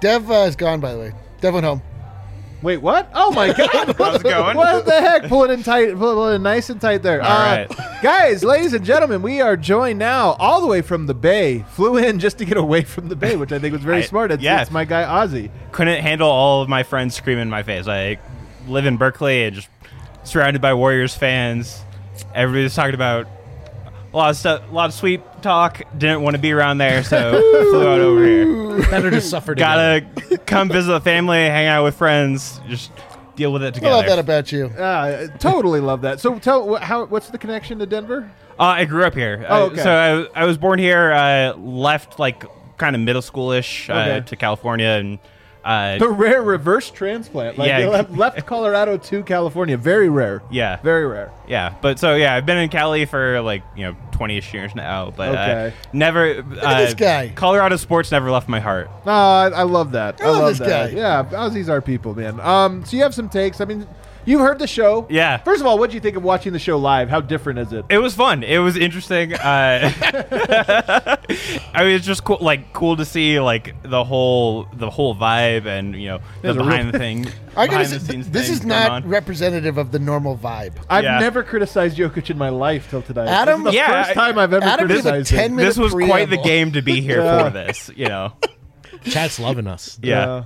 Dev uh, is gone, by the way. Dev went home. Wait, what? Oh my God! How's it going? What the heck? Pull it in tight, pull it in nice and tight there. All Uh, right. guys, ladies and gentlemen, we are joined now all the way from the Bay. Flew in just to get away from the Bay, which I think was very I- smart. It's, yeah. it's my guy Ozzy. Couldn't handle all of my friends screaming in my face. I live in Berkeley and just surrounded by Warriors fans. Everybody's talking about a lot of stuff, a lot of sweet talk. Didn't want to be around there, so flew out over here. Better to suffer. Gotta come visit the family, hang out with friends, just deal with it I together. love that about you. Uh, totally love that. So, tell wh- how what's the connection to Denver? Uh, I grew up here. Oh, Uh, okay. so I, I was born here. Uh, left like kind of middle schoolish uh, Okay. to California, and uh, The rare reverse transplant. Like Yeah. you left, left Colorado to California. Very rare. yeah, Very rare. yeah. But so yeah, I've been in Cali for like you know twenty ish years now. But Okay. uh, never. uh, this guy. Colorado sports never left my heart. No, I, I love that. I, love love this that. guy. Yeah, Aussies are people, man. Um, so you have some takes. I mean, you've heard the show. Yeah. First of all, what do you think of watching the show live? How different is it? It was fun. It was interesting. Uh, I mean, it's just cool, like cool to see like the whole the whole vibe and you know the There's real- behind the thing. I gotta say, the this is not on. representative of the normal vibe. I've Yeah. never criticized Jokic in my life till today. Adam- this is the Yeah, first time I've ever Adam criticized him. this was quite the game to be here Yeah. for this. You know. Chat's loving us. Yeah.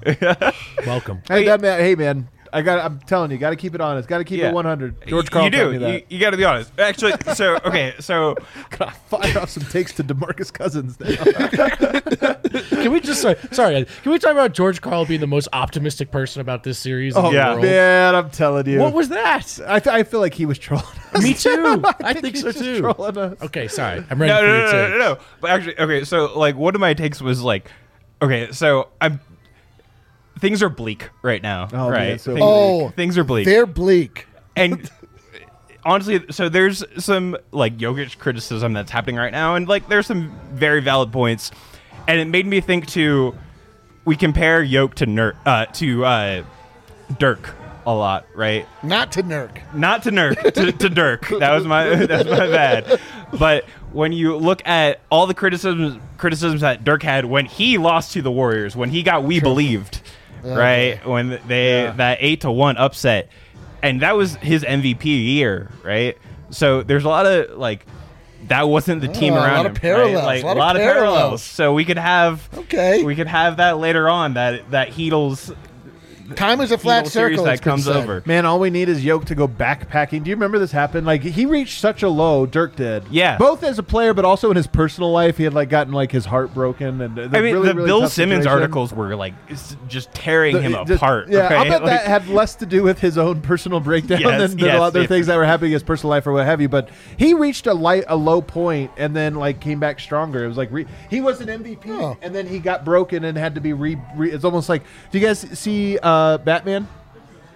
Welcome. Hey, that man. Hey, man. I got. I'm telling you, got to keep it honest. Got to keep Yeah. it 100. George Y- Karl you do. me that. You, you got to be honest. Actually, so okay, so Gotta fire off some takes to DeMarcus Cousins. Now. Can we just sorry, sorry? Can we talk about George Karl being the most optimistic person about this series? in oh the Yeah. world? man, I'm telling you. What was that? I, th- I feel like he was trolling. us. Me too. I think he's so just too. Trolling us. Okay, sorry. I'm ready no, for no, your no, no, no, no. But actually, okay, so like one of my takes was like, okay, so I'm things are bleak right now, Oh, man, right? so things, Oh, things are bleak, They're bleak. and honestly, so there's some like Jokic criticism that's happening right now, and like there's some very valid points, and it made me think to we compare Yoke to Ner- uh, to uh, Dirk a lot, right? Not to Nurk. not to Nurk, to, to Dirk. That was my that was my bad. But when you look at all the criticisms criticisms that Dirk had when he lost to the Warriors, when he got we believed, right? When they Yeah. that eight to one upset, and that was his MVP year, right? So there's a lot of like. That wasn't the team Oh, a around lot him. of parallels, right? Like a lot a of lot of parallels. parallels. So we could have Okay. we could have that later on. That that Heatles Time is a flat circle. that comes said. over. Man, all we need is Yoke to go backpacking. Do you remember this happened? Like he reached such a low, Dirk did. Yeah. Both as a player, but also in his personal life, he had like gotten like his heart broken. And I mean, the Bill Simmons articles were like just tearing him apart. Yeah, I'll bet Like- that had less to do with his own personal breakdown Yes, than, than yes, a lot of other things that were happening in his personal life or what have you. But he reached a light, a low point, and then like came back stronger. It was like re- he was an MVP, Oh. and then he got broken and had to be re. re it's almost like do you guys see uh, Uh, Batman?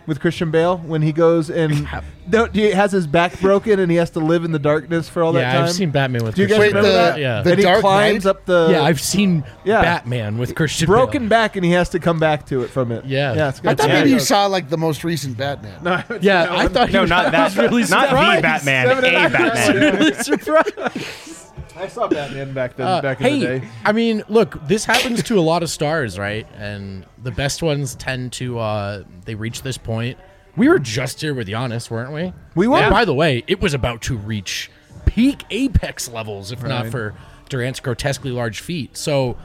With Christian Bale, when he goes and no, he has his back broken and he has to live in the darkness for all that time. Yeah, time. I've seen Batman with Do you guys Christian Wait, remember the- that? Yeah. the and he climbs Knight? up the yeah, I've seen Yeah. Batman with Christian Bale. broken Bale. back and he has to come back to it from it. Yeah. yeah. It's I thought Yeah. maybe you saw like the most recent Batman. No, Yeah, no, I thought no, you not that. Was really not the. Batman, a a half Batman. really surprised. I saw Batman back then. Uh, back in hey, the day. I mean, look, this happens to a lot of stars, right? And the best ones tend to uh they reach this point. We were just here with Giannis, weren't we? We were. By the way, it was about to reach peak apex levels, if not for Durant's grotesquely large feet. So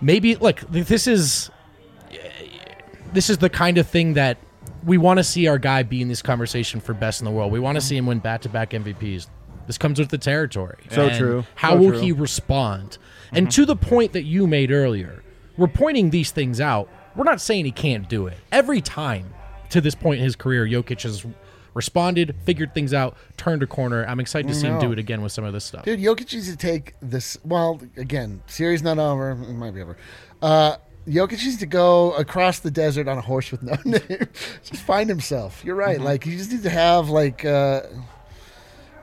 maybe look, this is this is the kind of thing that we want to see our guy be in this conversation for best in the world. We want to see him win back-to-back MVPs. This comes with the territory. So And true. How So will true. he respond? And to the point that you made earlier, we're pointing these things out. We're not saying he can't do it. Every time to this point in his career, Jokic has responded, figured things out, turned a corner. I'm excited to see him do it again with some of this stuff. Dude, Jokic needs to take this. Well, again, series not over. It might be over. Uh, Jokic needs to go across the desert on a horse with no name. just find himself. You're right. Like he just needs to have like. Uh,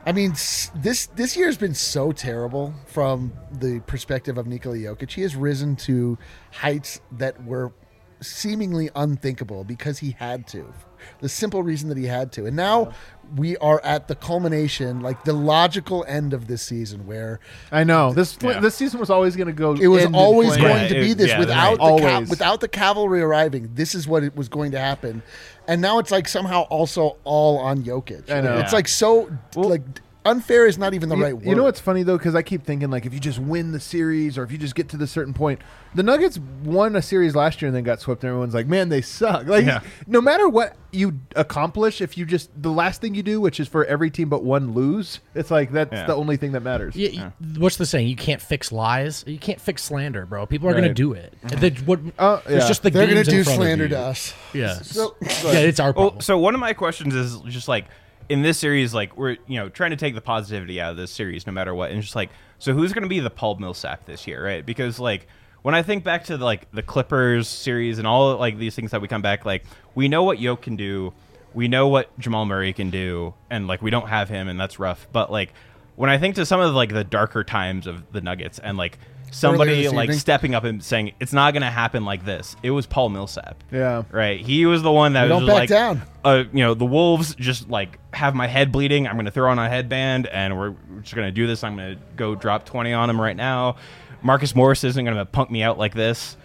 I mean, this this year has been so terrible from the perspective of Nikola Jokic. He has risen to heights that were seemingly unthinkable because he had to. The simple reason that he had to. And now we are at the culmination, like the logical end of this season where I know this Yeah. this season was always going to go. it was always going Yeah, to be it- this yeah, without the ca- without the cavalry arriving. This is what it was going to happen, and now it's like somehow also all on Jokic. I know. it's like so like unfair is not even the You, right word. you know what's funny though, because I keep thinking like if you just win the series or if you just get to the certain point, the Nuggets won a series last year and then got swept. And everyone's like, man, they suck. Like Yeah. no matter what you accomplish, if you just the last thing you do, which is for every team but one lose, it's like that's Yeah. the only thing that matters. Yeah, y- what's the saying? You can't fix lies. You can't fix slander, bro. People are going to do it. The- what, Uh, It's just the they're gonna do slander to us. Yeah, So- yeah, it's our problem. Well, so one of my questions is just like in this series, like we're you know trying to take the positivity out of this series, no matter what, and just like so, who's going to be the Paul Millsap this year, right? Because like when I think back to like the Clippers series and all like these things that we come back, like we know what Yoke can do, we know what Jamal Murray can do, and like we don't have him, and that's rough. But like when I think to some of like the darker times of the Nuggets and like somebody like evening. stepping up and saying it's not going to happen like this, it was Paul Millsap. Yeah. Right. He was the one that was don't back like, down. uh, you know, the Wolves just like have my head bleeding. I'm going to throw on a headband and we're we're just going to do this. I'm going to go drop 20 on him right now. Marcus Morris isn't going to punk me out like this.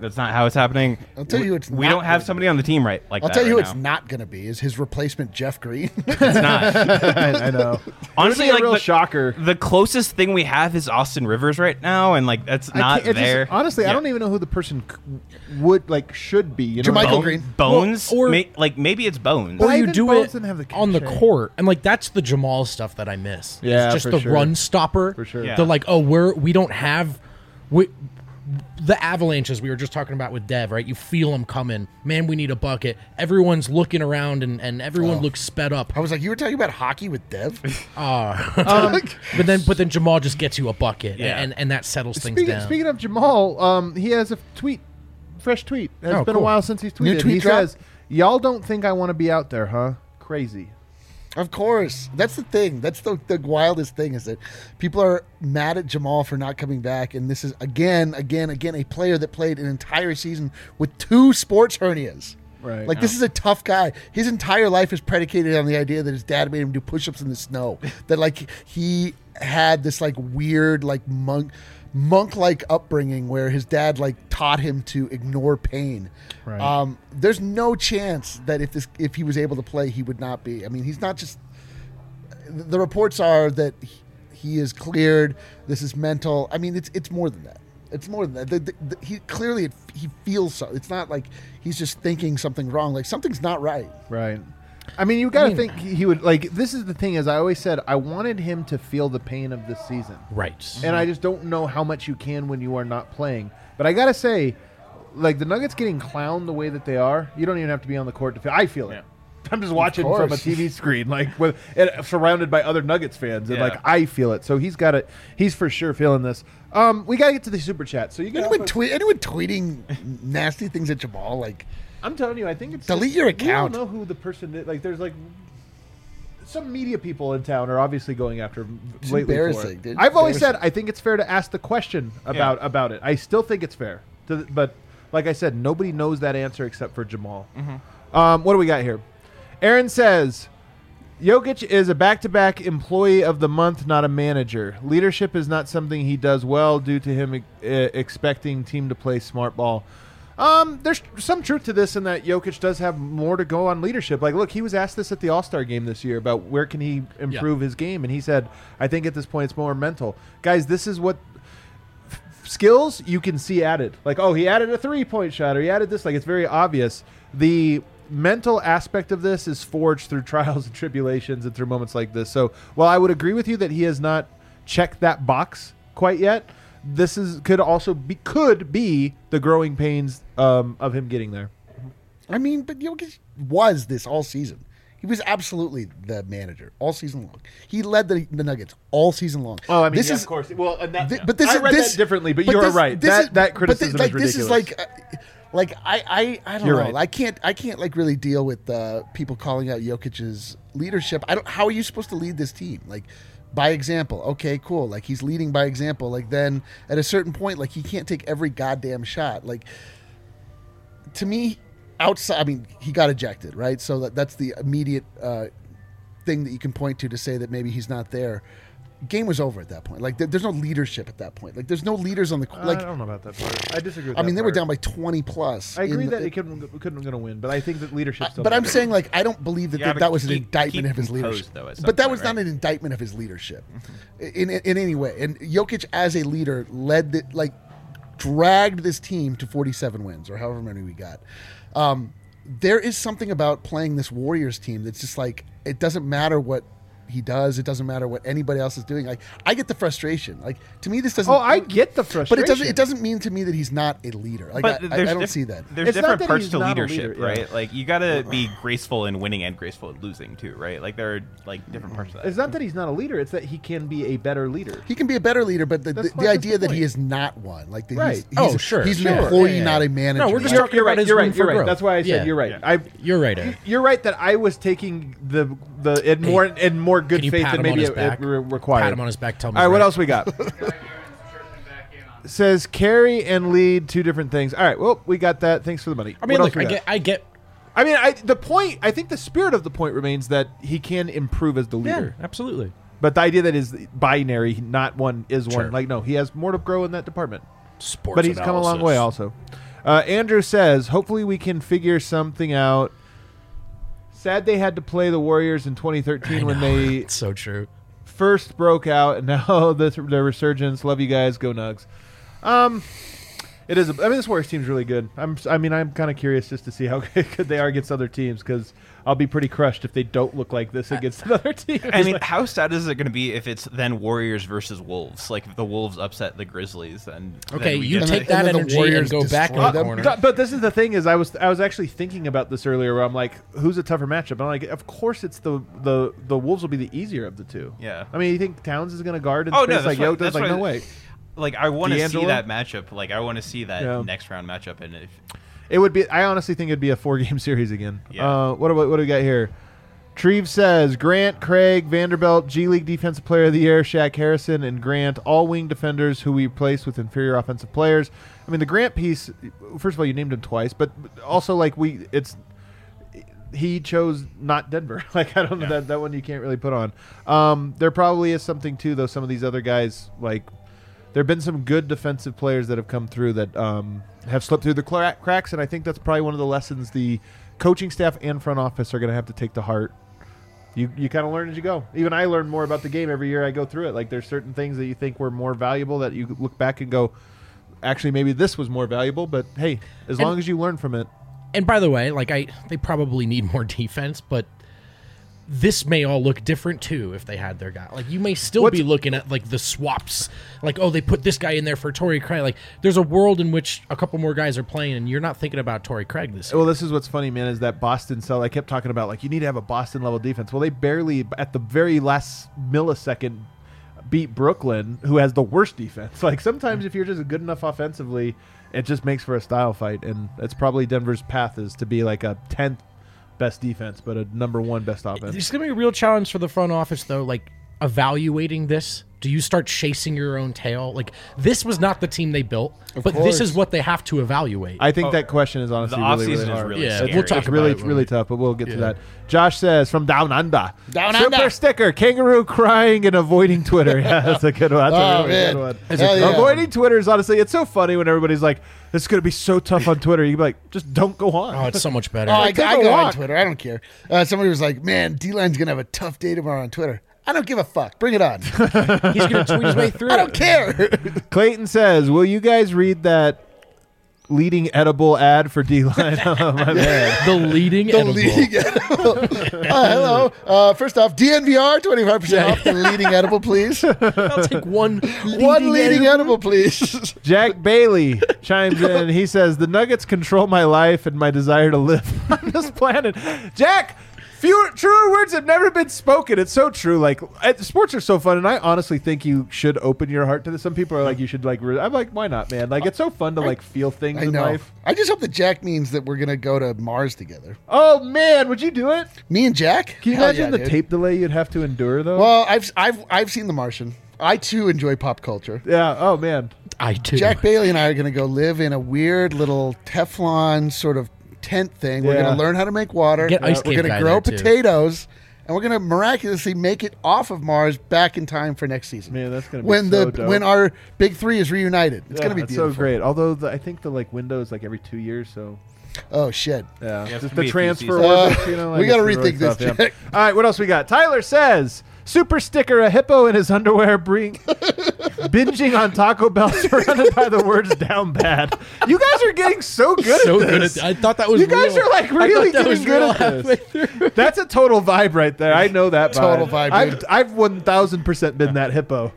That's not how it's happening. I'll tell you it's we not don't have gonna somebody on the team right like I'll that. tell you who right it's now. not going to be is his replacement Jeff Green. It's not. I, I know. Honestly, It'd a like real the, shocker. The closest thing we have is Austin Rivers right now, and like that's I not can't- it just- there. honestly, I Yeah. don't even know who the person c- would like should be. You know, JaMychal Like, Bone- Green. Bones, Well, or- May- like maybe it's Bones. or you even do Bones it didn't have the on the cachet. court, and like that's the Jamal stuff that I miss. Yeah, it's just for the sure. run stopper. For sure. Yeah. The like, oh, we're we don't have we, the avalanches we were just talking about with Dev, right? You feel them coming. Man, we need a bucket. Everyone's looking around, and and everyone looks sped up. I was like, you were talking about hockey with Dev? Ah. but then but then Jamal just gets you a bucket, Yeah. and and that settles things Speaking, down. speaking of Jamal, um, he has a tweet, fresh tweet. It's Oh, been a while since he's New tweeted. tweet he drop? says, "Y'all don't think I want to be out there, huh? Crazy." Of course. That's the thing. That's the, the wildest thing is that people are mad at Jamal for not coming back. And this is, again, again, again, a player that played an entire season with two sports hernias. Right. Like, this is a tough guy. His entire life is predicated on the idea that his dad made him do push ups in the snow. that, like, he had this, like, weird, like, monk. Monk like upbringing where his dad like taught him to ignore pain. Right. Um, there's no chance that if this if he was able to play, he would not be. I mean, he's not just the reports are that he- is cleared. This is mental. I mean, it's it's more than that. It's more than that. The, the, the, he clearly he feels so. It's not like he's just thinking something wrong. Like something's not right. Right. I mean, you got to mean- think he he would like. This is the thing, as I always said, I wanted him to feel the pain of this season, right. and I just don't know how much you can when you are not playing. But I gotta say, like the Nuggets getting clowned the way that they are, you don't even have to be on the court to feel. I feel it. I'm just watching from a. TV screen, like with and surrounded by other Nuggets fans, and Yeah. like I feel it. So he's got it. He's for sure feeling this. Um, we gotta get to the super chat. So you got. Anyone tweet anyone tweeting nasty things at Jamal? Like I'm telling you, I think it's Delete just- your account. I don't know who the person is. Like, there's like some media people in town are obviously going after him It's lately for embarrassing, it. dude. I've always said I think it's fair to ask the question about about it. I still think it's fair, to, but like I said, nobody knows that answer except for Jamal. Um, what do we got here? Aaron says. Jokic is a back-to-back employee of the month, not a manager. Leadership is not something he does well due to him uh, expecting team to play smart ball. Um, there's some truth to this in that Jokic does have more to go on leadership. Like, look, he was asked this at the All Star game this year about where can he improve his game, and he said, "I think at this point it's more mental." Guys, this is what f- skills you can see added. Like, oh, he added a three point shot, or he added this. Like, it's very obvious. The mental aspect of this is forged through trials and tribulations and through moments like this. So, while I would agree with you that he has not checked that box quite yet, this is could also be could be the growing pains um, of him getting there. I mean, but Jokic was this all season. He was absolutely the manager all season long. He led the, the Nuggets all season long. Oh, I mean, this yeah, is of course. Well, and that, Thi- but this I is read this, that differently, but, you're this- right. this That is- that but criticism thi- like, is ridiculous. This is like, uh, like I, I, I don't You're know. right. I can't, I can't like really deal with uh, people calling out Jokic's leadership. I don't. How are you supposed to lead this team? Like by example. Okay, cool. Like he's leading by example. Like then at a certain point, like he can't take every goddamn shot. Like to me, outside. I mean, he got ejected, right? So that, that's the immediate uh, thing that you can point to to say that maybe he's not there. Game was over at that point. Like there's no leadership at that point. Like there's no leaders on the like. I don't know about that part. I disagree. With I mean, that they were down by 20 plus. I agree in the- that he couldn't couldn't going to win, but I think that leadership. Still but I'm saying, like, I don't believe that that, that was an keep- indictment keep of his leadership. though, but that point, was not an indictment of his leadership in, in in any way. And Jokic, as a leader, led the like dragged this team to 47 wins or however many we got. Um, there is something about playing this Warriors team that's just like it doesn't matter what he does. It doesn't matter what anybody else is doing. Like I get the frustration. Like to me, this doesn't. Oh, I get the frustration, But it doesn't. It doesn't mean to me that he's not a leader. Like But I, I, there's I don't diff- see that. There's It's not different that parts to leadership, leader, yeah. right? Like you got to be graceful in winning and graceful at losing too, right? Like there are like different parts of that. It's not that he's not a leader; it's that he can be a better leader. He can be a better leader, but the, the, the idea the that he is not one, like that Right. he's, Oh, sure, he's sure. an employee, Yeah, yeah, not a manager. No, we're just You're, talking you're about right. his You're right. for You're right. That's why I said you're right. Yeah. I. You're right. You're right that I was taking the the in more in more good Can you faith than him on maybe his it, back? it re- required. Pat him on his back. Tell him. All right, he's what else we got? Says carry and lead two different things. All right, well we got that. Thanks for the money. I mean, What else look, we I got? get, I get. I mean, I, the point. I think the spirit of the point remains that he can improve as the Yeah, leader. absolutely. But the idea that is binary, not one is Sure. one. Like no, he has more to grow in that department. Sports but he's come a long analysis. way also. Uh, Andrew says, hopefully we can figure something out. Sad they had to play the Warriors in 2013 when they It's so true. first broke out, and now the, the resurgence. Love you guys. Go Nugs. Um, it is. A, I mean, this Warriors team's really good. I'm. I mean, I'm kind of curious just to see how good they are against other teams because I'll be pretty crushed if they don't look like this against another team. I mean, how sad is it going to be if it's then Warriors versus Wolves? Like if the Wolves upset the Grizzlies, then then Okay, we you get take to- And that then the energy Warriors and go back in the them. Uh, corner. But- But this is the thing is I was I was actually thinking about this earlier where I'm like, who's a tougher matchup? I'm like, of course it's the the the Wolves will be the easier of the two. Yeah. I mean, you think Towns is going to guard in Oh space no, like that's Yo what, does? that's Like what no I- way. Like I want to see that matchup. Like I want to see that Yeah. next round matchup, and if It would be. I honestly think it'd be a four game series again. Yeah. Uh, what do we, what do we got here? Treve says Grant, Craig, Vanderbilt, G League Defensive Player of the Year, Shaq Harrison, and Grant, all wing defenders who we replaced with inferior offensive players. I mean, the Grant piece. First of all, you named him twice, but also like we, it's he chose not Denver. Like I don't know Yeah. that that one you can't really put on. Um, there probably is something too, though. Some of these other guys, like there have been some good defensive players that have come through that um, have slipped through the cra- cracks, and I think that's probably one of the lessons the coaching staff and front office are going to have to take to heart. You you kind of learn as you go. Even I learn more about the game every year I go through it. Like there's certain things that you think were more valuable that you look back and go, actually maybe this was more valuable. But hey, as And- long as you learn from it, And by the way, like I, they probably need more defense, but this may all look different too if they had their guy. Like you may still What's- be looking at like the swaps, like oh they put this guy in there for Torrey Craig. Like there's a world in which a couple more guys are playing, and you're not thinking about Torrey Craig this year. Well, this is what's funny, man, is that Boston cell. I kept talking about like you need to have a Boston level defense. Well, they barely at the very last millisecond beat Brooklyn, who has the worst defense. Like sometimes if you're just good enough offensively, it just makes for a style fight, and that's probably Denver's path is to be like a tenth best defense, but a number one best offense. It's gonna be a real challenge for the front office though, like evaluating this. Do you start chasing your own tail? Like this was not the team they built, but this is what they have to evaluate. I think oh, that question is honestly the really, offseason really is hard. really Yeah, scary. we'll talk it's about really, it really we- tough, but we'll get to that. Josh says from Down Under. Down Super Under. sticker, kangaroo crying and avoiding Twitter. Yeah, that's a good one. That's Oh, a really man. good one. Hell yeah. Avoiding Twitter is honestly, it's so funny when everybody's like, "This is going to be so tough on Twitter." You be like, "Just don't go on." oh, it's so much better. Oh, I, I Take a go on walk. Twitter. I don't care. Uh, somebody was like, "Man, DLine's gonna have a tough day tomorrow on Twitter." I don't give a fuck. Bring it on. He's gonna tweet his way through. I don't care. Clayton says, "Will you guys read that?" Leading edible ad for D line. oh, my man. The leading The edible. leading edible. Uh, hello. Uh, first off, DNVR, 25% off the leading edible, please. I'll take one. One leading edible, please. Jack Bailey chimes in. He says, The Nuggets control my life and my desire to live on this planet. Jack, fewer, truer words have never been spoken. It's so true. Like, uh, sports are so fun, and I honestly think you should open your heart to this. Some people are like, You should, like, re-" I'm like, Why not, man? Like, it's so fun to, like, feel things I in know. life. I just hope that Jack means that we're going to go to Mars together. Oh, man, would you do it? Me and Jack? Can you Hell imagine yeah, the dude. tape delay you'd have to endure, though? Well, I've, I've, I've seen The Martian. I, too, enjoy pop culture. yeah. Oh, man. I too. Jack Bailey and I are going to go live in a weird little Teflon sort of tent thing. We're Yeah. going to learn how to make water. Get Ice we're Cave going Guy to grow there, too. potatoes. And we're going to miraculously make it off of Mars back in time for next season. Man, that's gonna be when so the dope. when our big three is reunited. It's Yeah, going to be that's beautiful. so great. Although the, I think the like window is like every two years, so Oh shit! yeah, it's just gonna the be a few transfer seasons. orbits. Uh, you know, we like, gotta it's really rethink this, tough, yeah. Jack. All right, what else we got? Tyler says super sticker: a hippo in his underwear, bring binging on Taco Bell, surrounded by the words "down bad." You guys are getting so good so at good this. at. I thought that was. you guys real. are like really that getting was good real at this. That's a total vibe right there. I know that vibe. Total vibe, I've. I've one thousand percent been that hippo.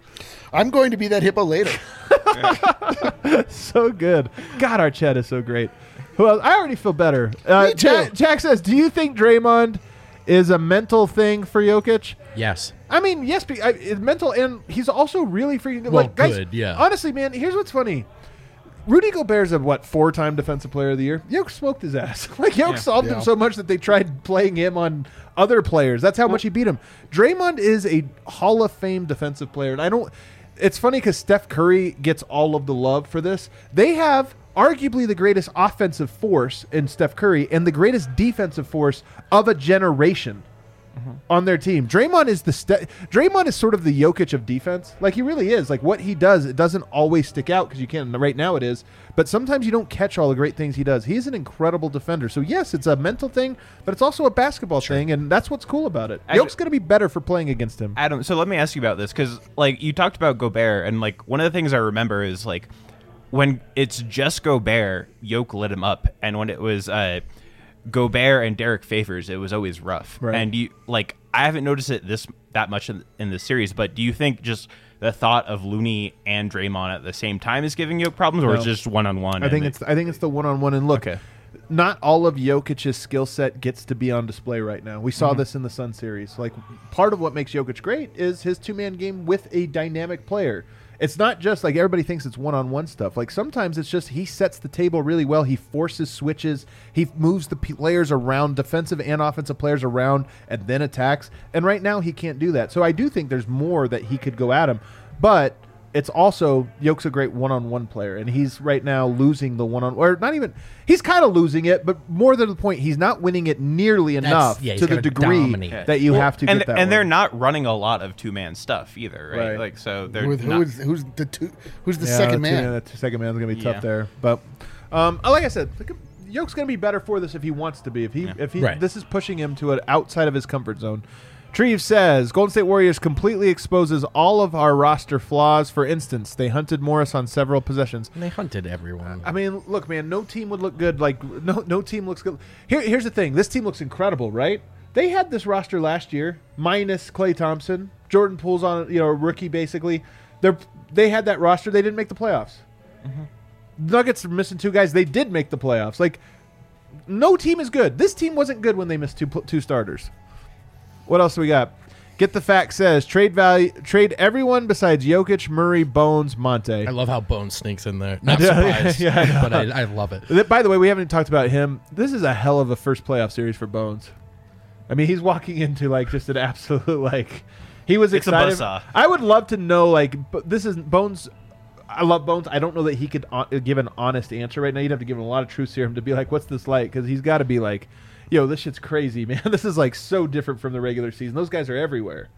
I'm going to be that hippo later. so good. God, our chat is so great. Who else? I already feel better. Uh, Me too. Jack, Jack says, "Do you think Draymond is a mental thing for Jokic?" Yes. I mean, yes, be, I, it's mental, and he's also really freaking good. Well, like, guys, good, yeah. Honestly, man, here's what's funny. Rudy Gobert's a what four-time Defensive Player of the Year. Yoke smoked his ass. like Yoke solved Yeah. him so much that they tried playing him on other players. That's how much he beat him. Draymond is a Hall of Fame defensive player, and I don't. It's funny because Steph Curry gets all of the love for this. They have arguably the greatest offensive force in Steph Curry and the greatest defensive force of a generation on their team. Draymond is the ste- Draymond is sort of the Jokic of defense. Like he really is. Like what he does, it doesn't always stick out because you can't. Right now it is, but sometimes you don't catch all the great things he does. He's an incredible defender. So yes, it's a mental thing, but it's also a basketball thing, and that's what's cool about it. Jokic going to be better for playing against him. Adam, so let me ask you about this because, like, you talked about Gobert, and like one of the things I remember is like when it's just Gobert, Yoke lit him up, and when it was uh, Gobert and Derrick Favors, it was always rough. Right. And you like, I haven't noticed it this that much in, in the series, but do you think just the thought of Looney and Draymond at the same time is giving Yoke problems, or No. is just one on one? I think it's I think it's the one on one and look. Okay. Not all of Jokic's skill set gets to be on display right now. We Mm-hmm. saw this in the Sun series. Like part of what makes Jokic great is his two man game with a dynamic player. It's not just like everybody thinks it's one on one stuff. Like sometimes it's just he sets the table really well. He forces switches. He moves the players around, defensive and offensive players around, and then attacks. And right now he can't do that. So I do think there's more that he could go at him. But it's also Yoke's a great one-on-one player, and he's right now losing the one-on, or not even. He's kind of losing it, but more than the point, he's not winning it nearly enough yeah, he's to the gotta degree dominate. that you Well, have to and, get that. and they're one. not running a lot of two man stuff either, right? Right. Like, so they're With not, who's who's the two? Who's the Yeah, second two man? The second man's gonna be Yeah. tough there, but um, like I said, like, Yoke's gonna be better for this if he wants to be. If he if he Right. this is pushing him to an outside of his comfort zone. Treve says Golden State Warriors completely exposes all of our roster flaws. For instance, they hunted Morris on several possessions. And they hunted everyone. I mean, look, man, no team would look good. Like no no team looks good. Here, here's the thing: this team looks incredible, right? They had this roster last year, minus Klay Thompson, Jordan Poole's on, you know, a rookie basically. They're they had that roster. They didn't make the playoffs. Mm-hmm. Nuggets are missing two guys. They did make the playoffs. Like, no team is good. This team wasn't good when they missed two two starters. What else do we got? Get the fact says trade value trade everyone besides Jokic, Murray, Bones, Monte. I love how Bones sneaks in there. Not surprised, yeah, I but I, I love it. By the way, we haven't even talked about him. This is a hell of a first playoff series for Bones. I mean, he's walking into like just an absolute like. He was It's a excited. buzzsaw. I would love to know like, but this is Bones. I love Bones. I don't know that he could uh, give an honest answer right now. You'd have to give him a lot of truth serum to be like, "What's this like?" Because he's got to be like, "Yo, this shit's crazy, man. this is like so different from the regular season. Those guys are everywhere.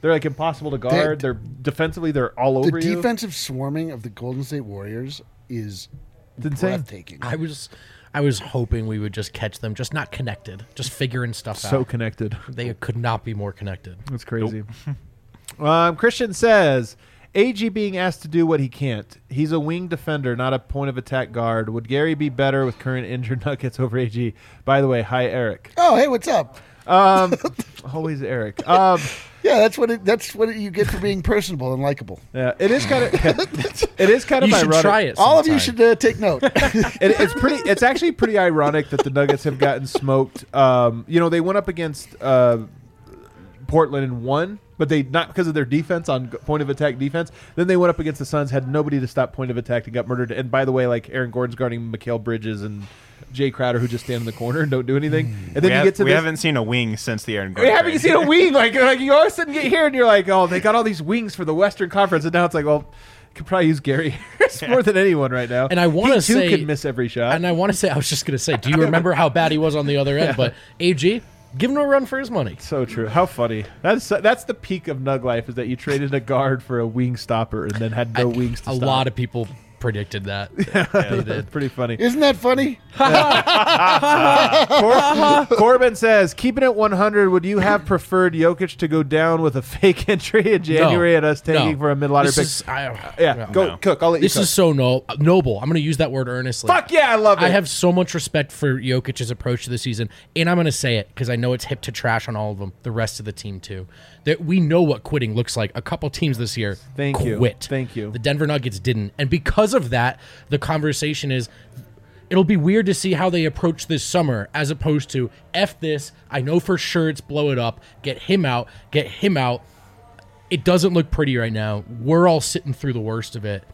They're like impossible to guard. They're defensively, they're all The over you. The defensive swarming of the Golden State Warriors is It's insane. breathtaking. I was, I was hoping we would just catch them, just not connected, just figuring stuff So out. So connected. They could not be more connected. That's crazy. um, Christian says AG being asked to do what he can't. He's a wing defender, not a point of attack guard. Would Gary be better with current injured Nuggets over AG? By the way, hi Eric. Oh, hey, what's up? Um, always Eric. Um, Yeah, that's what it, that's what you get for being personable and likable. yeah, it is kind of it is kind of You should ironic. try it. All of you should uh, take note. It, it's pretty. It's actually pretty ironic that the Nuggets have gotten smoked. Um, you know, they went up against uh, Portland and won, but they not because of their defense on point of attack defense. Then they went up against the Suns, had nobody to stop point of attack, and got murdered. And by the way, like Aaron Gordon's guarding Mikal Bridges and Jae Crowder, who just stand in the corner and don't do anything. Hmm. And then we you have, get to we this. haven't seen a wing since the Aaron we Gordon. haven't trade. seen a wing like like you all of a sudden get here and you're like, oh, they got all these wings for the Western Conference, and now it's like, well, could probably use Gary Harris more than anyone right now. And I wanna He, say- could miss every shot. And I want to say, I was just going to say, do you remember how bad he was on the other end? But AG, give him a run for his money. So true. How funny. That's that's the peak of Nug life is that you traded a guard for a wing stopper and then had no wings to a stop. lot of people predicted that. They did. Pretty funny. Isn't that funny? Cor- Corbin says, keeping it 100, would you have preferred Jokic to go down with a fake entry in January No. and us taking No. for a mid lottery This pick? is- I- yeah, no. go No. cook. I'll let you This cook. is so no, noble. I'm going to use that word earnestly. Fuck yeah, I love it. I have so much respect for Jokic's approach to the season, and I'm going to say it because I know it's hip to trash on all of them. The rest of the team too. That we know what quitting looks like. A couple teams this year Thank you. quit. Thank you. The Denver Nuggets didn't, and because of that, the conversation is. It'll be weird to see how they approach this summer as opposed to F this. I know for sure it's blow it up. Get him out. Get him out. It doesn't look pretty right now. We're all sitting through the worst of it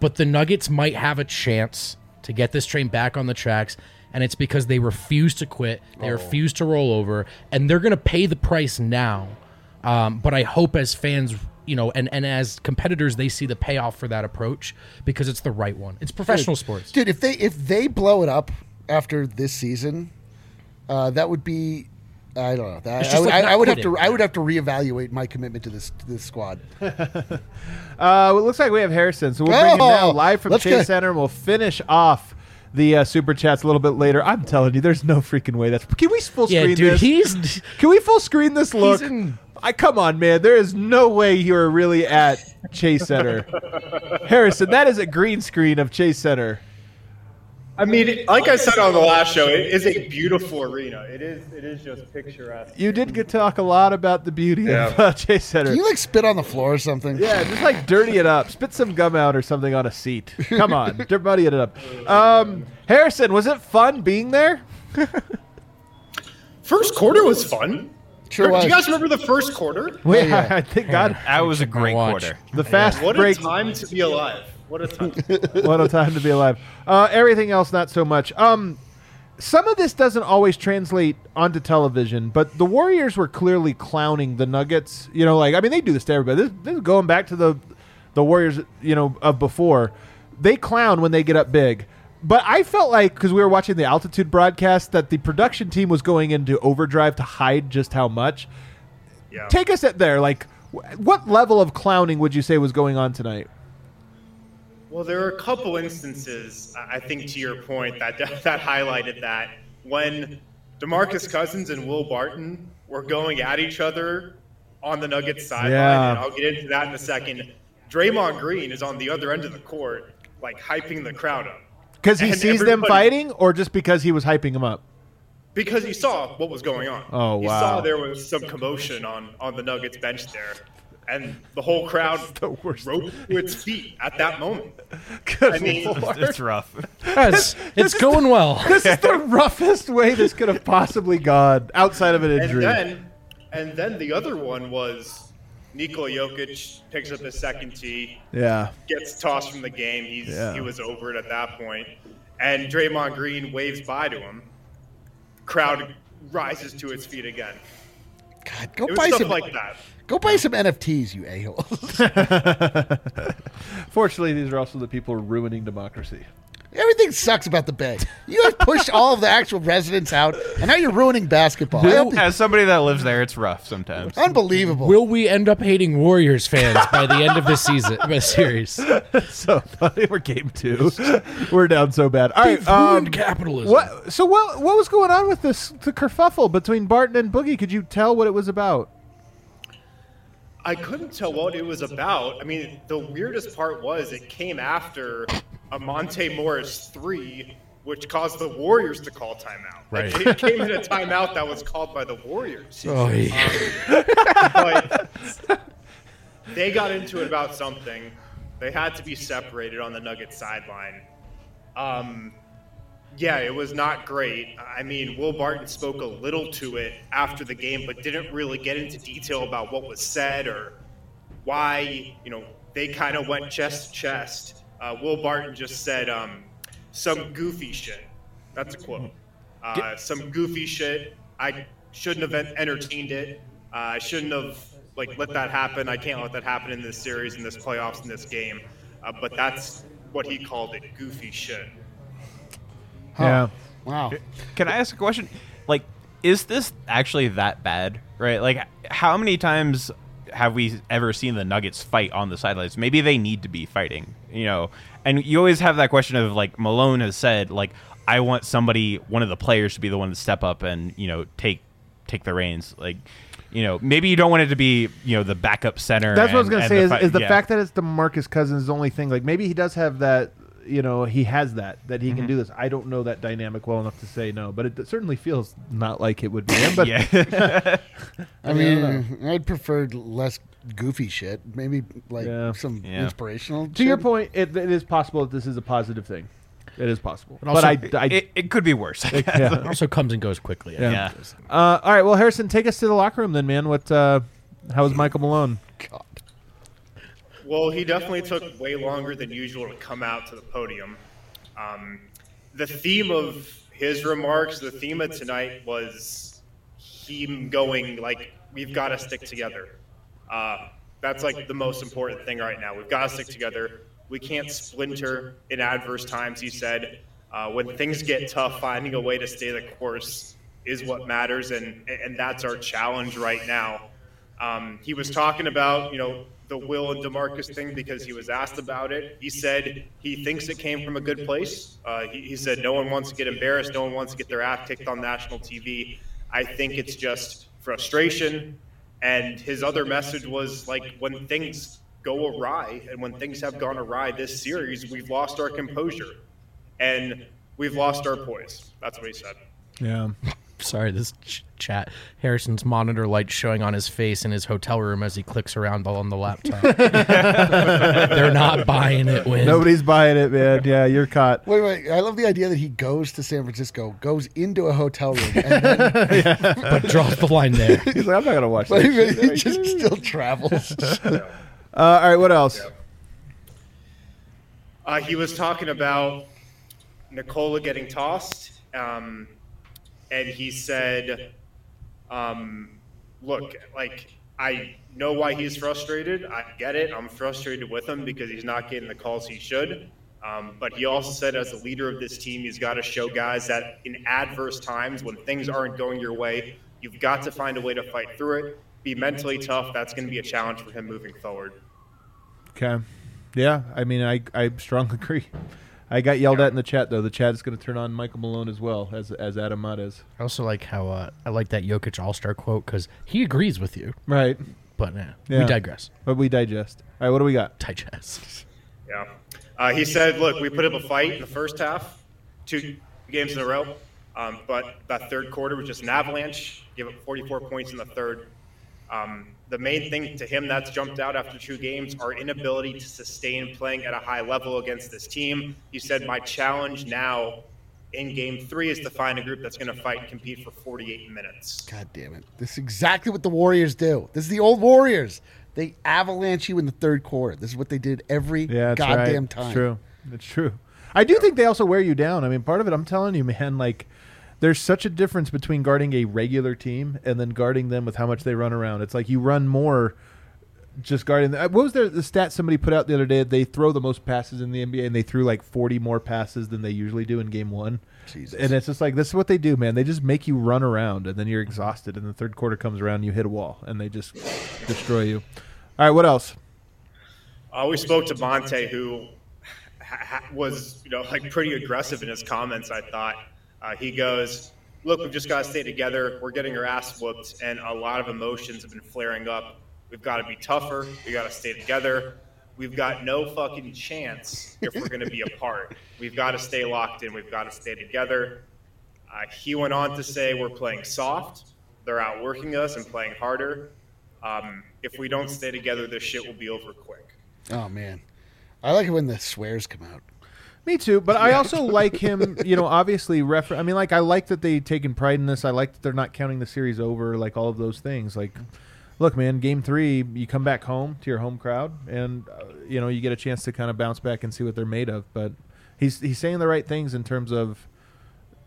but the Nuggets might have a chance to get this train back on the tracks. And it's because they refuse to quit, they oh. refuse to roll over, and they're going to pay the price now. Um, but I hope as fans, you know, and, and as competitors, they see the payoff for that approach because it's the right one. It's professional sports. Dude, if they if they blow it up after this season, uh, that would be I don't know. That, I would, like I, I would have to. I would have to reevaluate my commitment to this to this squad. Uh, well, it looks like we have Harrison, so we'll bring him now Oh, live from let's Chase get- Center, and we'll finish off the uh, super chats a little bit later. I'm telling you, there's no freaking way that's. Can we full screen Yeah, screen dude, this? he's Can we full screen this look? in- I come on, man. There is no way you're really at Chase Center, Harrison. That is a green screen of Chase Center. I mean, like I said on the last show, it is a beautiful arena. It is. It is just picturesque. You did get talk a lot about the beauty of uh, Chase Center. Can you like spit on the floor or something? Yeah, just like dirty it up. Spit some gum out or something on a seat. Come on, dirt muddy it up. Um, Harrison, was it fun being there? First quarter was fun. Sure Do was. you guys remember the first quarter? Wait, yeah. I think God, That was a great watch. quarter. the fast What break. a time to be alive. What a time. what a time to be alive. Uh, everything else, not so much. Um, some of this doesn't always translate onto television, but the Warriors were clearly clowning the Nuggets. You know, like I mean, they do this to everybody. This, this is going back to the the Warriors, you know, of before. They clown when they get up big. But I felt like because we were watching the altitude broadcast that the production team was going into overdrive to hide just how much. Yeah. Take us at there. Like, wh- what level of clowning would you say was going on tonight? Well, there are a couple instances, I I think, to your point, that that highlighted that when DeMarcus Cousins and Will Barton were going at each other on the Nuggets sideline, Yeah. and I'll get into that in a second. Draymond Green is on the other end of the court, like hyping the crowd up Because he And sees them everybody- fighting, or just because he was hyping them up? because he saw what was going on. Oh, he wow. saw there was some commotion on on the Nuggets bench there, and the whole crowd the worst. rose to its feet at that moment. Good I mean, Lord. It's rough. Yes, it's going well. this is the roughest way this could have possibly gone outside of an And injury. then, and then the other one was Nikola Jokic picks up his second tee, yeah. gets tossed from the game. He's Yeah. he was over it at that point. point, and Draymond Green waves by to him. Crowd rises to its feet again. God, go It was buy stuff some like that. go buy some NFTs, you a holes. Fortunately, these are also the people ruining democracy. Everything sucks about the Bay. You guys pushed all of the actual residents out, and now you're ruining basketball. I hope- As somebody that lives there, it's rough sometimes. unbelievable. Will we end up hating Warriors fans by the end of this season, the series? so funny. We're game two. We're down so bad. All right. Um, ruined capitalism. what? So what? What was going on with this the kerfuffle between Barton and Boogie? Could you tell what it was about? I couldn't tell what it was about. I mean, the weirdest part was it came after a Monte Morris three, which caused the Warriors to call timeout. Like, Right. it came in a timeout that was called by the Warriors. Oh, but they got into it about something. They had to be separated on the Nuggets sideline. Um, yeah, it was not great. I mean, Will Barton spoke a little to it after the game, but didn't really get into detail about what was said or why. You know, they kind of went chest to chest. Uh, Will Barton just said um, some goofy shit. That's a quote. Uh, some goofy shit. I shouldn't have entertained it. Uh, I shouldn't have like let that happen. I can't let that happen in this series, in this playoffs, in this game. Uh, but that's what he called it, goofy shit. Yeah. Wow. Can I ask a question? Like, is this actually that bad? Right? Like, how many times have we ever seen the Nuggets fight on the sidelines? Maybe they need to be fighting, you know? And you always have that question of, like, Malone has said, like, I want somebody, one of the players, to be the one to step up and, you know, take take the reins. Like, you know, maybe you don't want it to be, you know, the backup center. That's what I was gonna say. the Is, fi- is the yeah. fact that it's DeMarcus Cousins the only thing? Like maybe he does have that. You know, he has that that he Mm-hmm. can do this. I don't know that dynamic well enough to say no, but it certainly feels not like it would be him. But yeah. I mean, I'd prefer less goofy shit. Maybe like Yeah. some Yeah. inspirational. to your point, it, it is possible that this is a positive thing. It is possible, But but, I, I it, it could be worse. I guess. yeah. It also comes and goes quickly. I Yeah. Uh, all right, well, Harrison, take us to the locker room then, man. What? Uh, how was Michael Malone? God. Well, he definitely took way longer than usual to come out to the podium. Um, the theme of his remarks, the theme of tonight was him going like, "We've got to stick together." Uh, that's like the most important thing right now. We've got to stick together. We can't splinter in adverse times. He said, uh, "When things get tough, finding a way to stay the course is what matters, and and that's our challenge right now." Um, he was talking about, you know, the Will and DeMarcus thing because he was asked about it. He said he thinks it came from a good place. Uh, he, he said no one wants to get embarrassed, no one wants to get their ass kicked on national TV. I think it's just frustration. And his other message was like, when things go awry and when things have gone awry this series, we've lost our composure and we've lost our poise. That's what he said. Yeah. Sorry, this ch- chat. Harrison's monitor light showing on his face in his hotel room as he clicks around on the laptop. They're not buying it. When Nobody's buying it, man. Yeah, you're caught. Wait, wait. I love the idea that he goes to San Francisco, goes into a hotel room, and then but draws the line there. He's like, I'm not gonna watch but that. he just still travels. Uh, all right, what else? Uh, he was talking about Nikola getting tossed, um, and he said, um, "Look, like I know why he's frustrated. I get it. I'm frustrated with him because he's not getting the calls he should." Um, but he also said, as the leader of this team, he's got to show guys that in adverse times, when things aren't going your way, you've got to find a way to fight through it. Be mentally tough. That's going to be a challenge for him moving forward. Okay. Yeah, I mean, I I strongly agree. I got yelled at in the chat though. The chat is going to turn on Michael Malone as well as as Adam Mott is. I also like how uh, I like that Jokic All Star quote because he agrees with you. Right. But nah, Yeah. we digress. But we digest. All right, what do we got? Digest. Yeah. Uh, he said, look, we put up a fight in the first half, two games in a row, um, but that third quarter was just an avalanche. Give up 44 points in the third. Um, the main thing to him that's jumped out after two games, our inability to sustain playing at a high level against this team. He said, my challenge now in game three is to find a group that's going to fight and compete for 48 minutes. God damn it! This is exactly what the Warriors do. This is the old Warriors. They avalanche you in the third quarter. This is what they did every Yeah, that's goddamn right. time. It's true. It's true. I do think they also wear you down. I mean, part of it, I'm telling you, man, like there's such a difference between guarding a regular team and then guarding them with how much they run around. It's like you run more just guarding. The, what was the, the stat somebody put out the other day? They throw the most passes in the NBA, and they threw like 40 more passes than they usually do in game one. Jesus. And it's just like this is what they do, man. They just make you run around, and then you're exhausted. And the third quarter comes around, and you hit a wall, and they just destroy you. All right, what else? Uh, we spoke to Monte, who ha- ha- was, you know, like pretty aggressive in his comments. I thought uh, he goes, "Look, we've just got to stay together. We're getting our ass whooped, and a lot of emotions have been flaring up. We've got to be tougher. We got to stay together. We've got no fucking chance if we're going to be apart. We've got to stay locked in. We've got to stay together. Uh, he went on to say we're playing soft. They're outworking us and playing harder. Um, if we don't stay together, this shit will be over quick. Oh man, I like it when the swears come out. Me too, but I also like him. You know, obviously, refer- I mean, like I like that they taken pride in this. I like that they're not counting the series over, like all of those things. Like, look, man, game three, you come back home to your home crowd, and uh, you know you get a chance to kind of bounce back and see what they're made of. But he's he's saying the right things in terms of.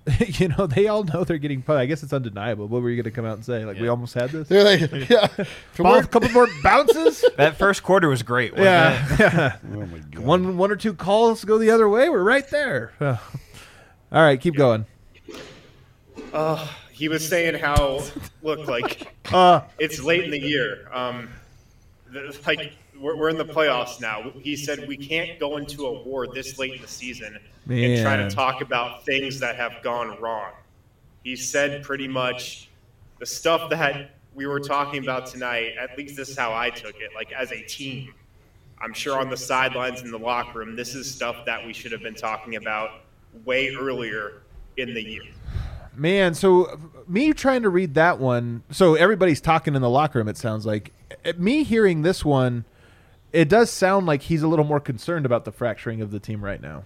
You know, they all know they're getting put. I guess it's undeniable. What were you going to come out and say? Like, we almost had this. They're like, yeah, Ball, a couple more bounces. That first quarter was great. wasn't it? yeah, yeah. Oh my god. One one or two calls go the other way. We're right there. all right, keep going. He was saying how, look, like Uh, it's late in the year. Um, the, like we're, we're in the playoffs now. He said we can't go into a war this late in the season and try to talk about things that have gone wrong. He said pretty much the stuff that we were talking about tonight. At least this is how I took it. Like as a team, I'm sure on the sidelines in the locker room, this is stuff that we should have been talking about way earlier in the year. Man, so me trying to read that one, so everybody's talking in the locker room. It sounds like me hearing this one. It does sound like he's a little more concerned about the fracturing of the team right now.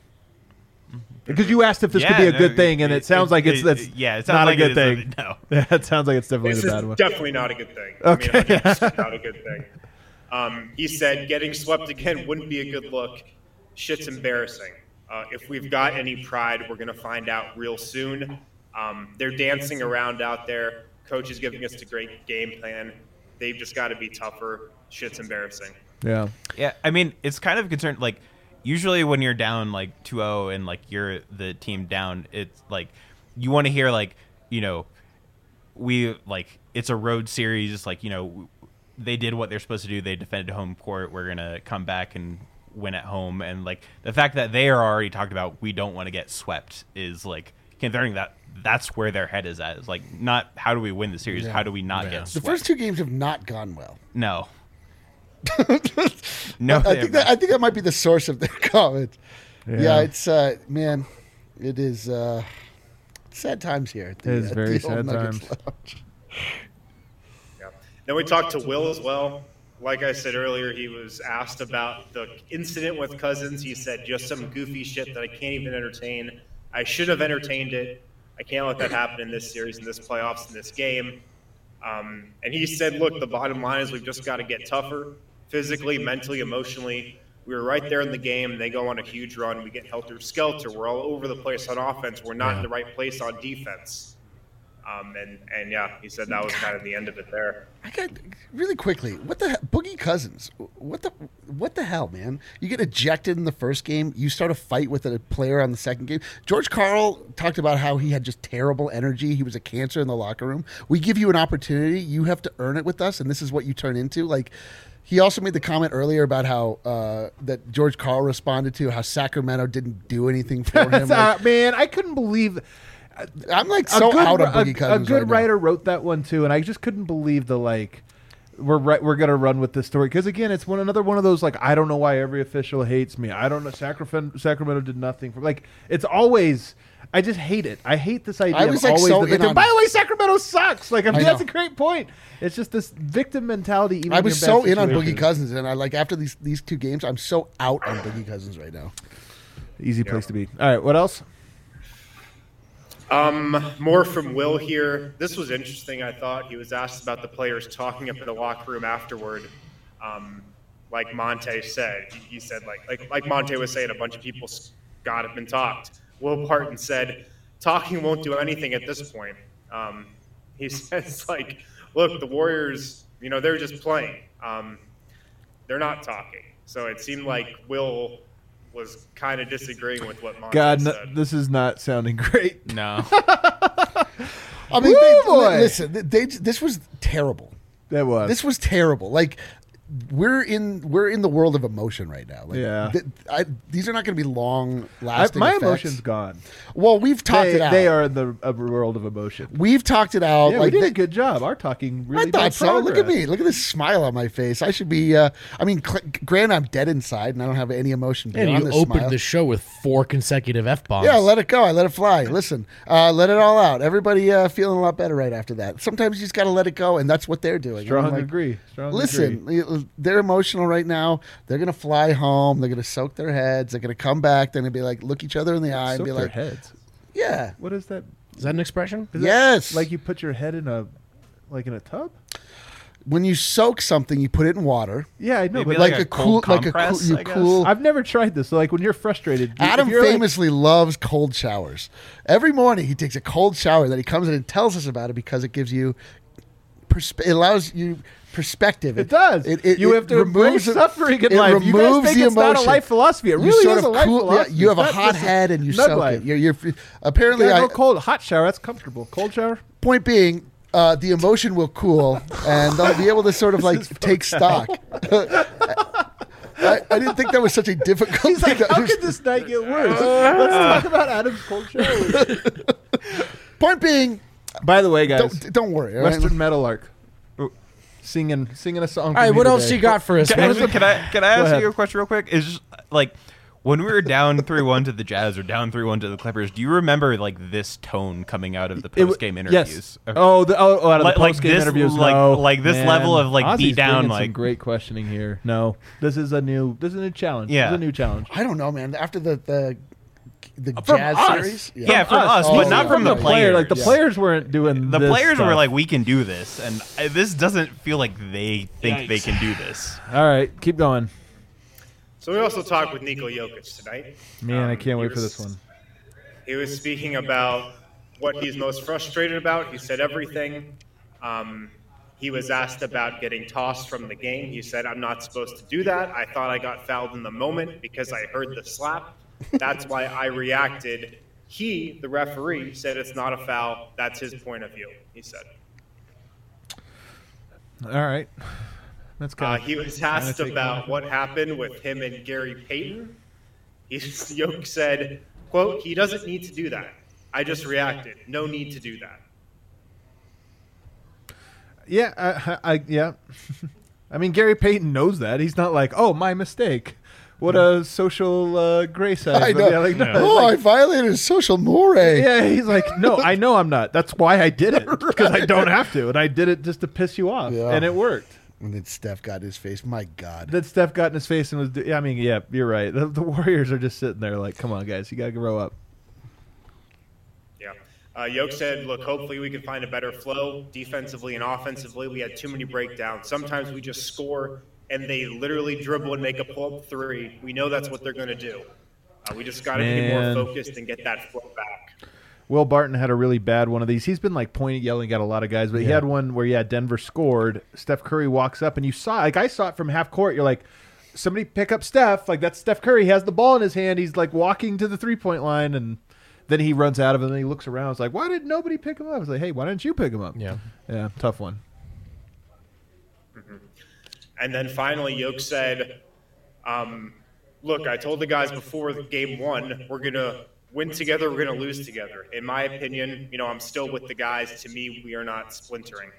Because you asked if this could be a no, good thing, and it, sounds like it's it- that's yeah, it not like a good is thing. no. Yeah, it sounds like it's definitely This the is bad one. definitely not a good thing. Okay. I mean, not a good thing. Um, he said getting swept again wouldn't be a good look. Shit's embarrassing. Uh, if we've got any pride, we're going to find out real soon. Um, they're dancing around out there. Coach is giving us a great game plan. They've just got to be tougher. Shit's embarrassing. Yeah, Yeah, I mean, it's kind of concerned. Like, usually when you're down like 2-0 and like you're the team down, it's like you want to hear like you know we like it's a road series. Like you know they did what they're supposed to do. They defended home court. We're gonna come back and win at home. And like the fact that they are already talked about, we don't want to get swept is like considering that that's where their head is at. It's like not how do we win the series? How do we not get swept? the first two games have not gone well. no. no, I they think that. I think that might be the source of their comment. Yeah, Yeah. it's uh, man, it is uh, sad times here. At the, It is at very the sad times. Yeah. Then we talked to Will as well. Like I said earlier, he was asked about the incident with Cousins. He said just some goofy shit that I can't even entertain. I should have entertained it. I can't let that happen in this series, in this playoffs, in this game. Um, and he said, look, the bottom line is we've just got to get tougher physically, mentally, emotionally. We were right there in the game. They go on a huge run. We get helter skelter. We're all over the place on offense. We're not in the right place on defense. Um, and, and yeah, he said that was kind of the end of it there. I got really quickly. What the he- Boogie Cousins? What the what the hell, man? You get ejected in the first game. You start a fight with a player on the second game. George Karl talked about how he had just terrible energy. He was a cancer in the locker room. We give you an opportunity. You have to earn it with us, and this is what you turn into. Like he also made the comment earlier about how uh, that George Karl responded to how Sacramento didn't do anything for him. Uh, man, I couldn't believe I'm like so out on a- Boogie a, Cousins. good right now. writer wrote that one too, and I just couldn't believe the like. We're right, we're gonna run with this story because again, it's one another one of those like I don't know why every official hates me. I don't know Sacramento Sacramento did nothing for like it's always. I just hate it. I hate this idea. I was, of like, always so the victim. By the way, Sacramento sucks. Like I mean, I that's a great point. It's just this victim mentality. Even I was so in on. Boogie Cousins, and I like after these these two games, I'm so out on Boogie Cousins right now. Easy place to be. All right, what else? Um, more from Will here. This was interesting. I thought he was asked about the players talking up in the locker room afterward. Um, like Monte said, he, said like like like Monte was saying, a bunch of people got up and talked. Will Barton said, "Talking won't do anything at this point." Um, he says like, "Look, the Warriors, you know, they're just playing. Um, they're not talking." So it seemed like Will was kind of disagreeing with what Monte God, no, said. this is not sounding great. No. I mean, Woo, they, boy. listen, they, this was terrible. That was This was terrible. Like we're in we're in the world of emotion right now. Like, Yeah. th- I, these are not going to be long lasting. my effects. emotion's gone. Well, we've talked They, it out. they are in the a world of emotion. We've talked it out. Yeah, like we did they- a good job. Our talking really I made thought so. Look at me. Look at this smile on my face. I should be. Uh, I mean, cl- granted, I'm dead inside and I don't have any emotion And you this opened smile. the show with four consecutive f bombs. Yeah, let it go. I let it fly. Listen, uh, let it all out. Everybody uh, feeling a lot better right after that. Sometimes you just got to let it go, and that's what they're doing. And I'm Strong like, agree. Strong Listen, agree. They're emotional right now. They're gonna fly home. They're gonna soak their heads. They're gonna come back. They're gonna be like, look each other in the eye and Soak be their like, heads. yeah, What is that? Is that an expression? Is that yes. like you put your head in a like in a tub. when you soak something, you put it in water, Yeah, I know. Maybe But like, like a, a cool, cold like a cool, you I guess? cool. I've never tried this. So like when you're frustrated, Adam you're, like- famously loves cold showers. Every morning he takes a cold shower that he comes in and tells us about it because it gives you, perspe- it allows you perspective. It does. you have to remove the- suffering in it life. You guys think the it's not a life philosophy. It You really sort is of a life cool- yeah, philosophy. you have a It's not hot head and you nug soak life. it. You're, you're apparently gotta I, go cold. Hot shower. That's comfortable. Cold shower. point being, uh, the emotion will cool, and they'll be able to sort of like take stock. I, I didn't think that was such a difficult He's thing like, to how could this night get worse? Let's talk about Adam's cold shower. Point being, By the way, guys, don't, don't worry. all right? Western Metal Arc, singing singing a song. All right, what else you got for us? Can, man? actually, can I can I ask ahead. you a question real quick? Is just like when we were down three one to the Jazz or down three one to the Clippers. Do you remember like this tone coming out of the post game interviews? Yes. Okay. Oh, the, oh, oh, out of Like- the post game this- interviews. like- no. like this Man. level of, like, Ozzy's beat down, bringing some like- great questioning here. No, this is a new. This is a new challenge. Yeah. this is a new challenge. I don't know, man. After the the the From jazz us. series, Yeah, from us, us, but not from the From the players. Like the Yeah. players weren't doing. the this players were like, "We can do this," and uh, this doesn't feel like they think they can do this. "All right, keep going." So we also talked with Nikola Jokic tonight. Man, I Um, can't he wait for this one. He was speaking about what he's most frustrated about. He said everything. Um, he was asked about getting tossed from the game. He said, I'm not supposed to do that. I thought I got fouled in the moment because I heard the slap. That's why I reacted. He, the referee, said it's not a foul. That's his point of view, he said. All right, that's Uh, kind he was asked about what happened with him and Gary Payton. He, Yoke said, quote, he doesn't need to do that. I just reacted. No need to do that. Yeah, I, I yeah. I mean, Gary Payton knows that. He's not like, oh, my mistake. What a social uh, grace I, I know. Yeah, like, no, it's Oh, like- I violated social mores. yeah, he's like, no, I know I'm not. That's why I did it because I don't have to, and I did it just to piss you off, Yeah. and it worked. And then Steph got in his face. My God. Then Steph got in his face and was. Do- yeah, I mean, yeah, you're right. The, the Warriors are just sitting there like, come on, guys, you gotta grow up. Yeah. Uh, Yoke said, look, hopefully we can find a better flow defensively and offensively. We had too many breakdowns. Sometimes we just score and they literally dribble and make a pull up three. We know that's what they're going to do. Uh, we just got to be more focused and get that flow back. Will Barton had a really bad one of these. He's been like pointing, yelling at a lot of guys, but he had one where yeah, Denver scored. Steph Curry walks up, and you saw like I saw it from half court. You're like, somebody pick up Steph. Like that's Steph Curry. He has the ball in his hand. He's like walking to the three point line, and then he runs out of it. And he looks around. It's like, why did nobody pick him up? I was like, hey, why didn't you pick him up? Yeah. yeah, tough one. And then finally, Yoke said, um, "Look, I told the guys before game one, we're gonna win together, we're gonna lose together. In my opinion, you know, I'm still with the guys. To me, we are not splintering."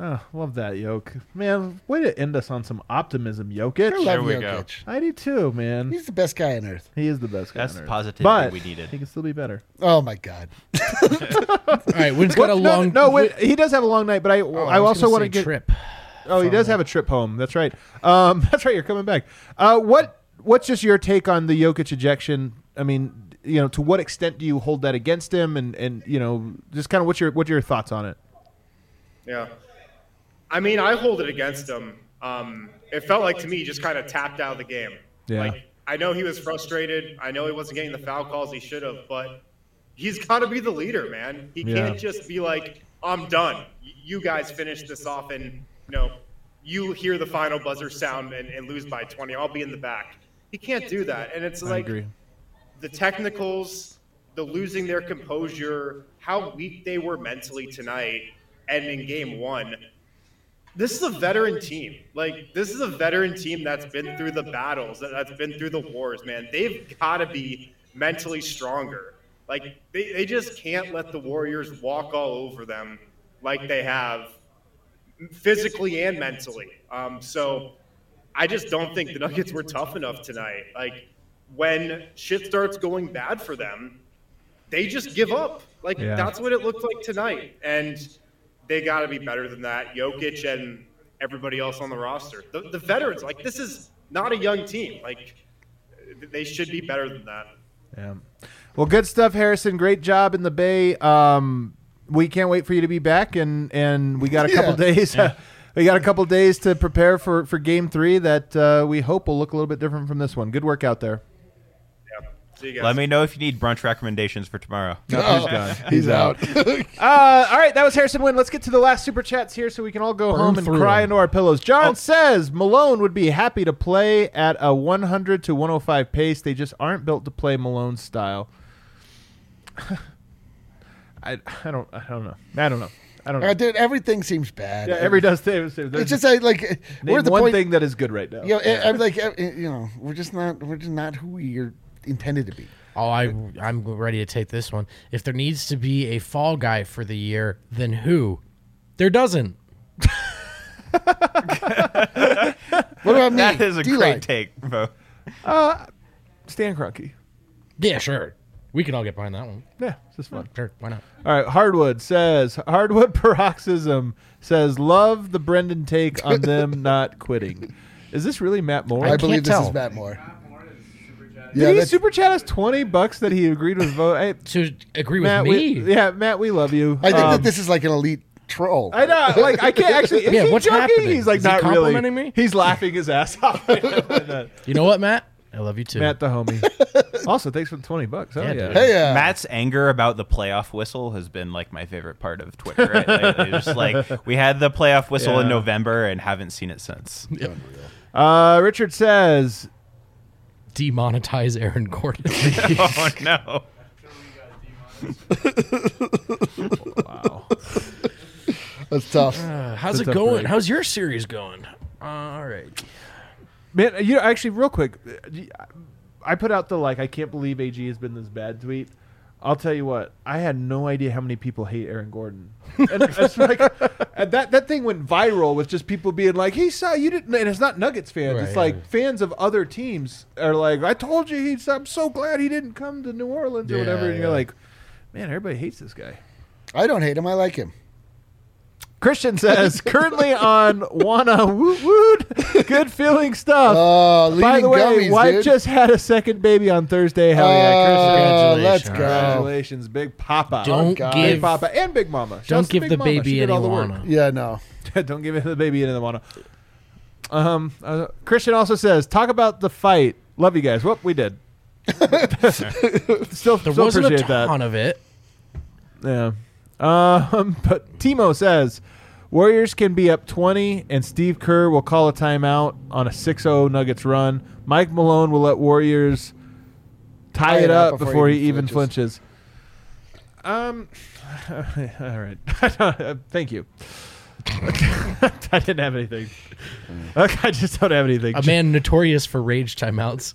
Oh, love that, Yoke. Man, way to end us on some optimism, I Jokic. love There we Jokic. go. I do too, man. He's the best guy on earth. He is the best guy. That's on the earth. positivity but we needed. He can still be better. Oh my God. All right, Wind's got a no, long. no, wait, he does have a long night, but I, Oh, I, was also want to say get. trip. Oh, he does have a trip home. That's right. Um, that's right. You're coming back. Uh, what What's just your take on the Jokic ejection? I mean, you know, to what extent do you hold that against him, and and you know, just kind of what's your what's your thoughts on it? Yeah. I mean, I hold it against him. Um, it felt like to me he just kind of tapped out of the game. Yeah. Like I know he was frustrated. I know he wasn't getting the foul calls he should have, but he's got to be the leader, man. He Yeah. can't just be like, "I'm done. You guys finish this off, and you know, you hear the final buzzer sound and, and lose by 20. I'll be in the back." He can't do that, and it's I like agree. the technicals, the losing their composure, how weak they were mentally tonight, and in game one. this is a veteran team. Like this is a veteran team that's been through the battles, that, that's been through the wars, man. They've got to be mentally stronger. Like they, they just can't let the Warriors walk all over them like they have physically and mentally. Um, so I just don't think the Nuggets were tough enough tonight. Like when shit starts going bad for them, they just give up. Like Yeah. that's what it looked like tonight. And they got to be better than that. Jokic and everybody else on the roster, the, the veterans. Like this is not a young team. Like they should be better than that. Yeah. Well, good stuff, Harrison. Great job in the Bay. Um, we can't wait for you to be back, and and we got a couple Yeah. days. we got a couple days to prepare for for Game Three that uh, we hope will look a little bit different from this one. Good work out there. Yeah. See you guys. Let me know if you need brunch recommendations for tomorrow. No, he's gone. He's out. Uh, all right, that was Harrison Wind. Let's get to the last super chats here so we can all go Burn home and cry them. into our pillows. John Oh. says Malone would be happy to play at a 100 to 105 pace. They just aren't built to play Malone style. I, I don't I don't know. I don't know. I don't know. Uh, dude, everything seems bad. yeah, every does. There's, It's just like, like we're at the one point. thing that is good right now. you know, I- I'm like, uh, you know, we're just not, we're just not who we're intended to be. Oh, I I'm ready to take this one. If there needs to be a fall guy for the year, then who? There doesn't. What about me? That is a DLine? great take, Bo. Stan Kroenke. Yeah, sure. We can all get behind that one. Yeah, it's just fun. Sure, why not? All right, Hardwood says Hardwood Paroxysm says love the Brendan take on them not quitting. Is this really Matt Moore? I, can't believe this tell. is Matt Moore. Did Yeah, he super chat us twenty bucks that he agreed with Vogt? Hey, To agree with Matt, me. we, yeah, Matt, we love you. I think Um, that this is like an elite troll. I know, like I can't actually. Is Yeah, he what's joking? happening? He's like Is he not really. complimenting me? He's laughing his ass off. You know what, Matt? I love you too. Matt the homie. also, thanks for the twenty bucks. Oh Yeah, yeah. dude. hey, uh, Matt's anger about the playoff whistle has been like my favorite part of Twitter. Right? lately. Just like we had the playoff whistle in Yeah. November and haven't seen it since. Uh, Richard says Demonetize Aaron Gordon. oh no! Wow. that's tough. Uh, how's That's it a going? break. How's your series going? Uh, all right. Man, uh, you know, actually, real quick, uh, I put out the like, I can't believe AG has been this bad tweet. I'll tell you what, I had no idea how many people hate Aaron Gordon. And it's like, and that that thing went viral with just people being like, "He saw you didn't," and it's not Nuggets fans. Right, it's yeah. like fans of other teams are like, "I told you he's. I'm so glad he didn't come to New Orleans or Yeah, whatever." And you're like, "Man, everybody hates this guy." I don't hate him. I like him. Christian says, currently on Wanna Woot Woot. Good feeling stuff. Oh, By the way, gummies, wife dude. just had a second baby on Thursday. Hell yeah, Oh, Christian. let's go. Congratulations, Big Papa. Don't God. Big Papa and Big Mama. Shouts don't to give Big the Mama. She baby did any all the work. wanna. Yeah, no. don't give the baby into the Wanna. Um, uh, Christian also says, talk about the fight. Love you guys. Whoop, we did. still, There still wasn't a appreciate that. ton of it. Yeah. Um, but Timo says Warriors can be up 20 and Steve Kerr will call a timeout on a 6-0 Nuggets run. Mike Malone will let Warriors tie, it up before, he even flinches. Um all right. Thank you. I didn't have anything. Okay, I just don't have anything. A man notorious for rage timeouts.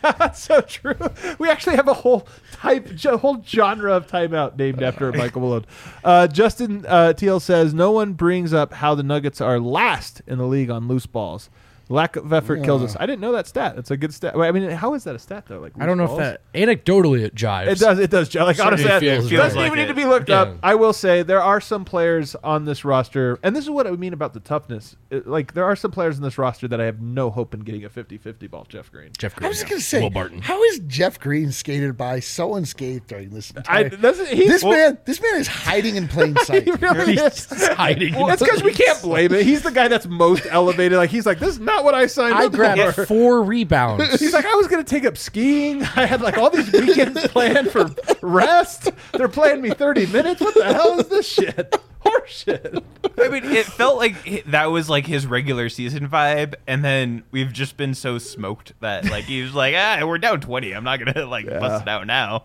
That's so true. We actually have a whole type, whole genre of timeout named after Michael Malone. Uh, Justin uh, Teal says no one brings up how the Nuggets are last in the league on loose balls. Lack of effort kills us. I didn't know that stat. That's a good stat. Wait, I mean, how is that a stat though? Like I don't know loose if that anecdotally it jives. It does. It does. Joe. Like Certainly honestly, that feels doesn't right. even like need to be looked Yeah. up. I will say there are some players on this roster, and this is what I mean about the toughness. It- like there are some players in this roster that I have no hope in getting a 50-50 ball. Jeff Green. Jeff Green. I was just gonna say, Will Barton. how is Jeff Green skated by so unscathed during this? I, Entire, that's, he's, this man, this man is hiding in plain sight. He really is. hiding. Well, it's because we can't blame it. He's the guy that's most elevated. Like he's like, this is not what I signed I up grabbed for. four rebounds. He's like, I was gonna take up skiing. I had like all these weekends planned for rest. They're playing me 30 minutes. What the hell is this shit? Horse shit. I mean, it felt like that was like his regular season vibe, and then we've just been so smoked that like he was like, ah, we're down twenty. I'm not gonna like bust it out now.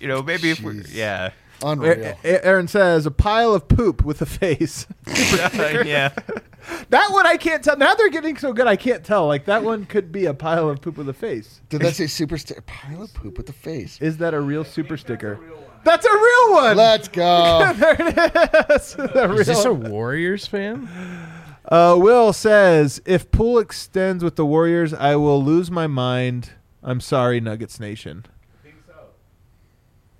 You know, maybe if we, Jeez. yeah. Unreal. A- A- Aaron says a pile of poop with a face. yeah. that one I can't tell. Now they're getting so good, I can't tell. Like that one could be a pile of poop with a face. Did that say super sticker? Pile of poop with the face. Is that a real super sticker? That's a real one. Let's go. there it is. The Is this a Warriors fan? uh, Will says if Poole extends with the Warriors, I will lose my mind. I'm sorry, Nuggets Nation.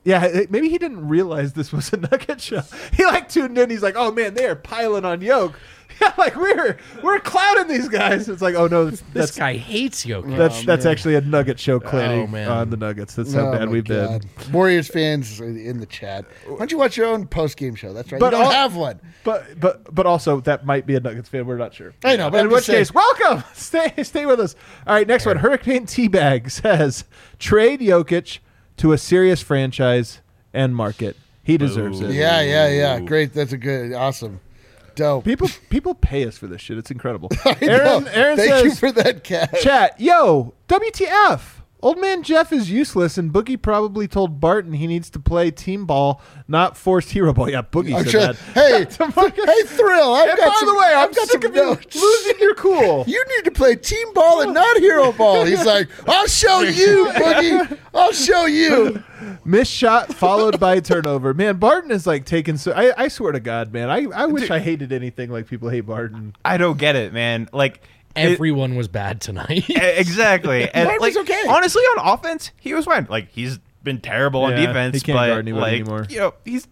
Yeah, maybe he didn't realize this was a Nugget show. He like tuned in. He's like, "Oh man, they are piling on Yoke." Yeah, like we're we're clouding these guys. It's like, oh no, that's This that's guy hates Yoke. that's, oh, that's actually a Nugget show clanning Oh, man. on the Nuggets. That's how Oh, bad we've God. been. Warriors fans in the chat. Why don't you watch your own post game show? That's right. But you don't all- have one. But but but also that might be a Nuggets fan. We're not sure. I know, but in I'm which just saying- case, welcome. Stay stay with us. All right, next one. Hurricane Teabag says trade Jokic to a serious franchise and market. He deserves it. Yeah, yeah, yeah. Great. That's a good, awesome, dope. People people pay us for this shit. It's incredible. I Aaron know. Aaron Thank says you for that chat. Yo, WTF? Old man Jeff is useless, and Boogie probably told Barton he needs to play team ball, not forced hero ball. Yeah, Boogie said sure- that. Hey, hey, Thrill. I've and got by some, the way, I'm I've got sick some of you losing your cool. You need to play team ball and not hero ball. He's like, I'll show you, Boogie. I'll show you. Missed shot followed by turnover. Man, Barton is like taking so. I, I swear to God, man, I, I wish I hated anything like people hate Barton. I don't get it, man. Like it- Everyone was bad tonight. exactly. And Mine like was okay. honestly, on offense, he was fine. Like he's been terrible on defense, he can't but guard anyone like anymore. you know, he's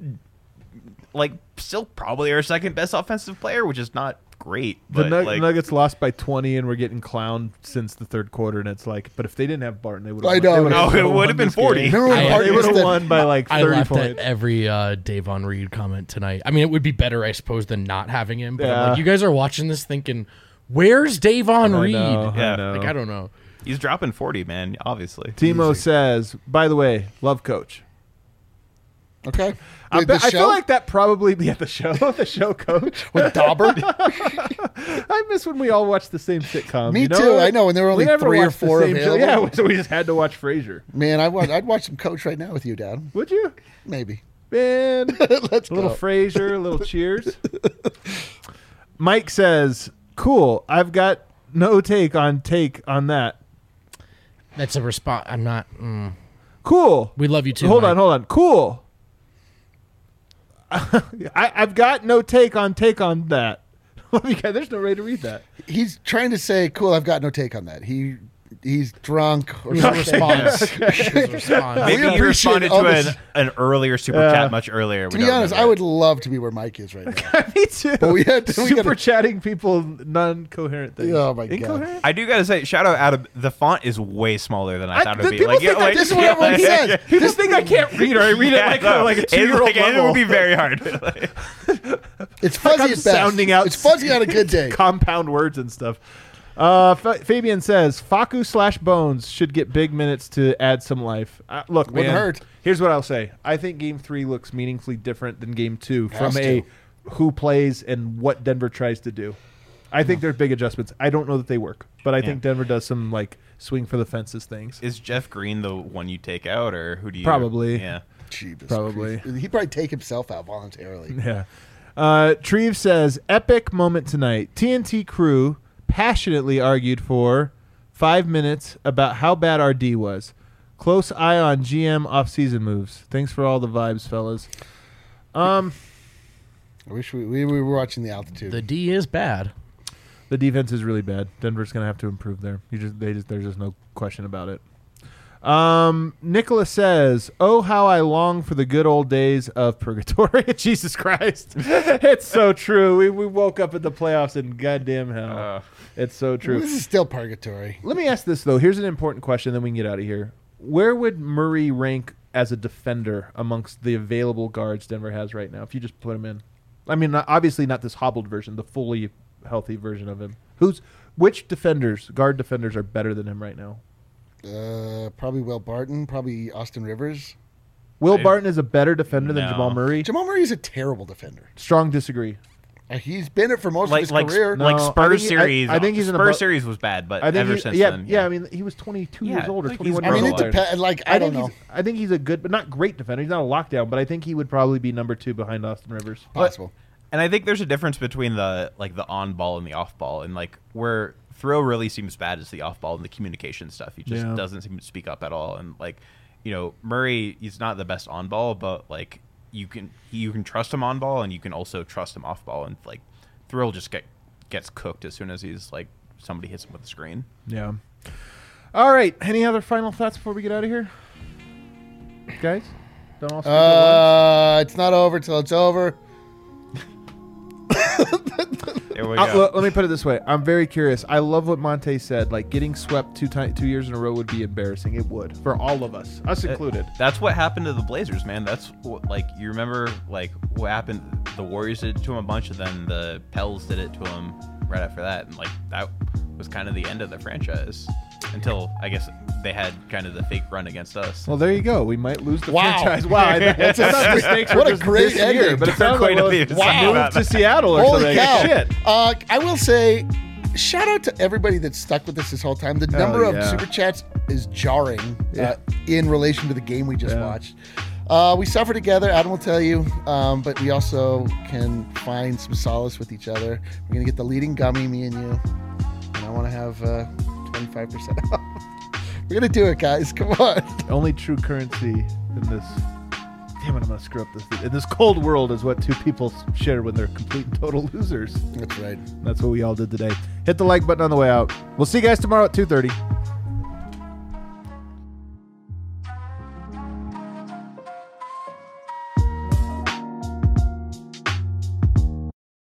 like still probably our second best offensive player, which is not great. The Nug- like, Nuggets lost by 20, and we're getting clowned since the third quarter. And it's like, but if they didn't have Barton, they would have. I know. No, it would've been 40. Remember when Barton They would have won by like I 30 laughed at points. every uh, Davon Reed comment tonight. I mean, it would be better, I suppose, than not having him. But I'm Yeah. like, you guys are watching this thinking, "Where's Davon I Reed?" know, I Yeah. know. Like, I don't know. he's dropping forty, man. Obviously, Timo says, by the way, love coach. Okay. I, The- bet- the I feel like that probably be at the show, the show coach. with Dauber. I miss when we all watched the same sitcom. Me you know? too. I know, when there were We only never three or watched the four same show. available. Yeah, so we just had to watch Frasier. Man, I would, I'd watch some coach right now with you, Dad. Would you? Maybe. Man, Let's a little go. Frasier, a little Cheers. Mike says, "Cool. I've got no take on take on that. That's a response. I'm not. Mm. Cool. We love you too. hold Mike. on, hold on. Cool. I, I've got no take on take on that. There's no way to read that. He's trying to say, "Cool, I've got no take on that." He he's drunk or His something. response. His response. maybe he appreciate responded all to this- an, an earlier super Yeah. chat much earlier. To be honest, I would love to be where Mike is right now. Me too. But we had to- we super gotta- chatting people non-coherent things. Oh, my God. Incoherent? I do gotta say, shout out Adam. The font is way smaller than I, I- thought it the would be. people Like, think yeah, I like, This is what everyone says. People think I can't read or I read it like, no, a, like a it's two-year-old like- It level. would be very hard. Like, It's fuzzy I'm at best. sounding out It's fuzzy on a good day. compound words and stuff. Uh, Fa- Fabian says Facu slash Bones should get big minutes to add some life. Uh, look, Wouldn't man. hurt. Here's what I'll say. I think Game Three looks meaningfully different than Game Two Has from a who plays and what Denver tries to do. I think there's big adjustments. I don't know that they work, but I think Denver does some like swing for the fences things. is Jeff Green the one you take out, or who do you? Probably. Yeah. Jeebus Probably. Creepers. He'd probably take himself out voluntarily. Yeah. Uh, Treve says, epic moment tonight. TNT crew passionately argued for five minutes about how bad our D was. Close eye on GM offseason moves. Thanks for all the vibes, fellas. Um, I wish we, we, we were watching the altitude. The D is bad. the defense is really bad. Denver's gonna have to improve there. You just, they just, there's just no question about it. Um, Nicholas says, "Oh, how I long for the good old days of purgatory." Jesus Christ, it's so true. We we woke up at the playoffs in goddamn hell. Uh, it's so true. this is still purgatory. Let me ask this though. Here's an important question. Then we can get out of here. Where would Murray rank as a defender amongst the available guards Denver has right now? If you just put him in, I mean, obviously not this hobbled version, the fully healthy version of him. Who's which defenders, guard defenders, are better than him right now? Uh, probably Will Barton. Probably Austin Rivers. Will I- Barton is a better defender than Jamal Murray. Jamal Murray is a terrible defender. Strong disagree. Uh, He's been it for most Like of his like career. No, like I Spurs think he- I- series. I think he's in the Spurs bu- series was bad, but I think ever he- since yeah, then, yeah. I mean, he was 22 Yeah, years old or he's 21 I mean, it depends. Like I, don't think know. he's, I think he's a good, but not great defender. He's not a lockdown, but I think he would probably be number two behind Austin Rivers. Possible. And I think there's a difference between the like the on ball and the off ball, and like where Thrill really seems bad is the off ball and the communication stuff. He just Yeah. doesn't seem to speak up at all, and like you know Murray, he's not the best on ball, but like you can you can trust him on ball, and you can also trust him off ball, and like Thrill just get gets cooked as soon as he's like somebody hits him with the screen. Yeah. All right. Any other final thoughts before we get out of here, guys? Don't all speak at once. Uh, it's not over till it's over. There we Uh, go. let, let me put it this way. I'm very curious. I love what Monte said. Like getting swept two ti- two years in a row would be embarrassing. It would for all of us, us included. That's what happened to the Blazers, man. That's what, like you remember like what happened. The Warriors did it to him a bunch, and then the Pels did it to him right after that, and like that was kind of the end of the franchise until I guess they had kind of the fake run against us. Well, there you go. We might lose the wow. franchise. Wow, that's. What a great ending! Year, but it sounds like move wow. to Seattle or Holy something. Cow. Shit. Uh, I will say. Shout out to everybody that stuck with us this whole time. The number yeah. of super chats is jarring yeah. uh, in relation to the game we just yeah. watched. Uh, we suffer together, Adam will tell you, um, but we also can find some solace with each other. We're going to get the leading gummy, me and you. And I want to have. Uh, 25% off. We're going to do it, guys. Come on. Only true currency in this. Damn it, I'm going to screw up this. In this cold world is what two people share when they're complete and total losers. That's right. That's what we all did today. Hit the like button on the way out. We'll see you guys tomorrow at 2.30.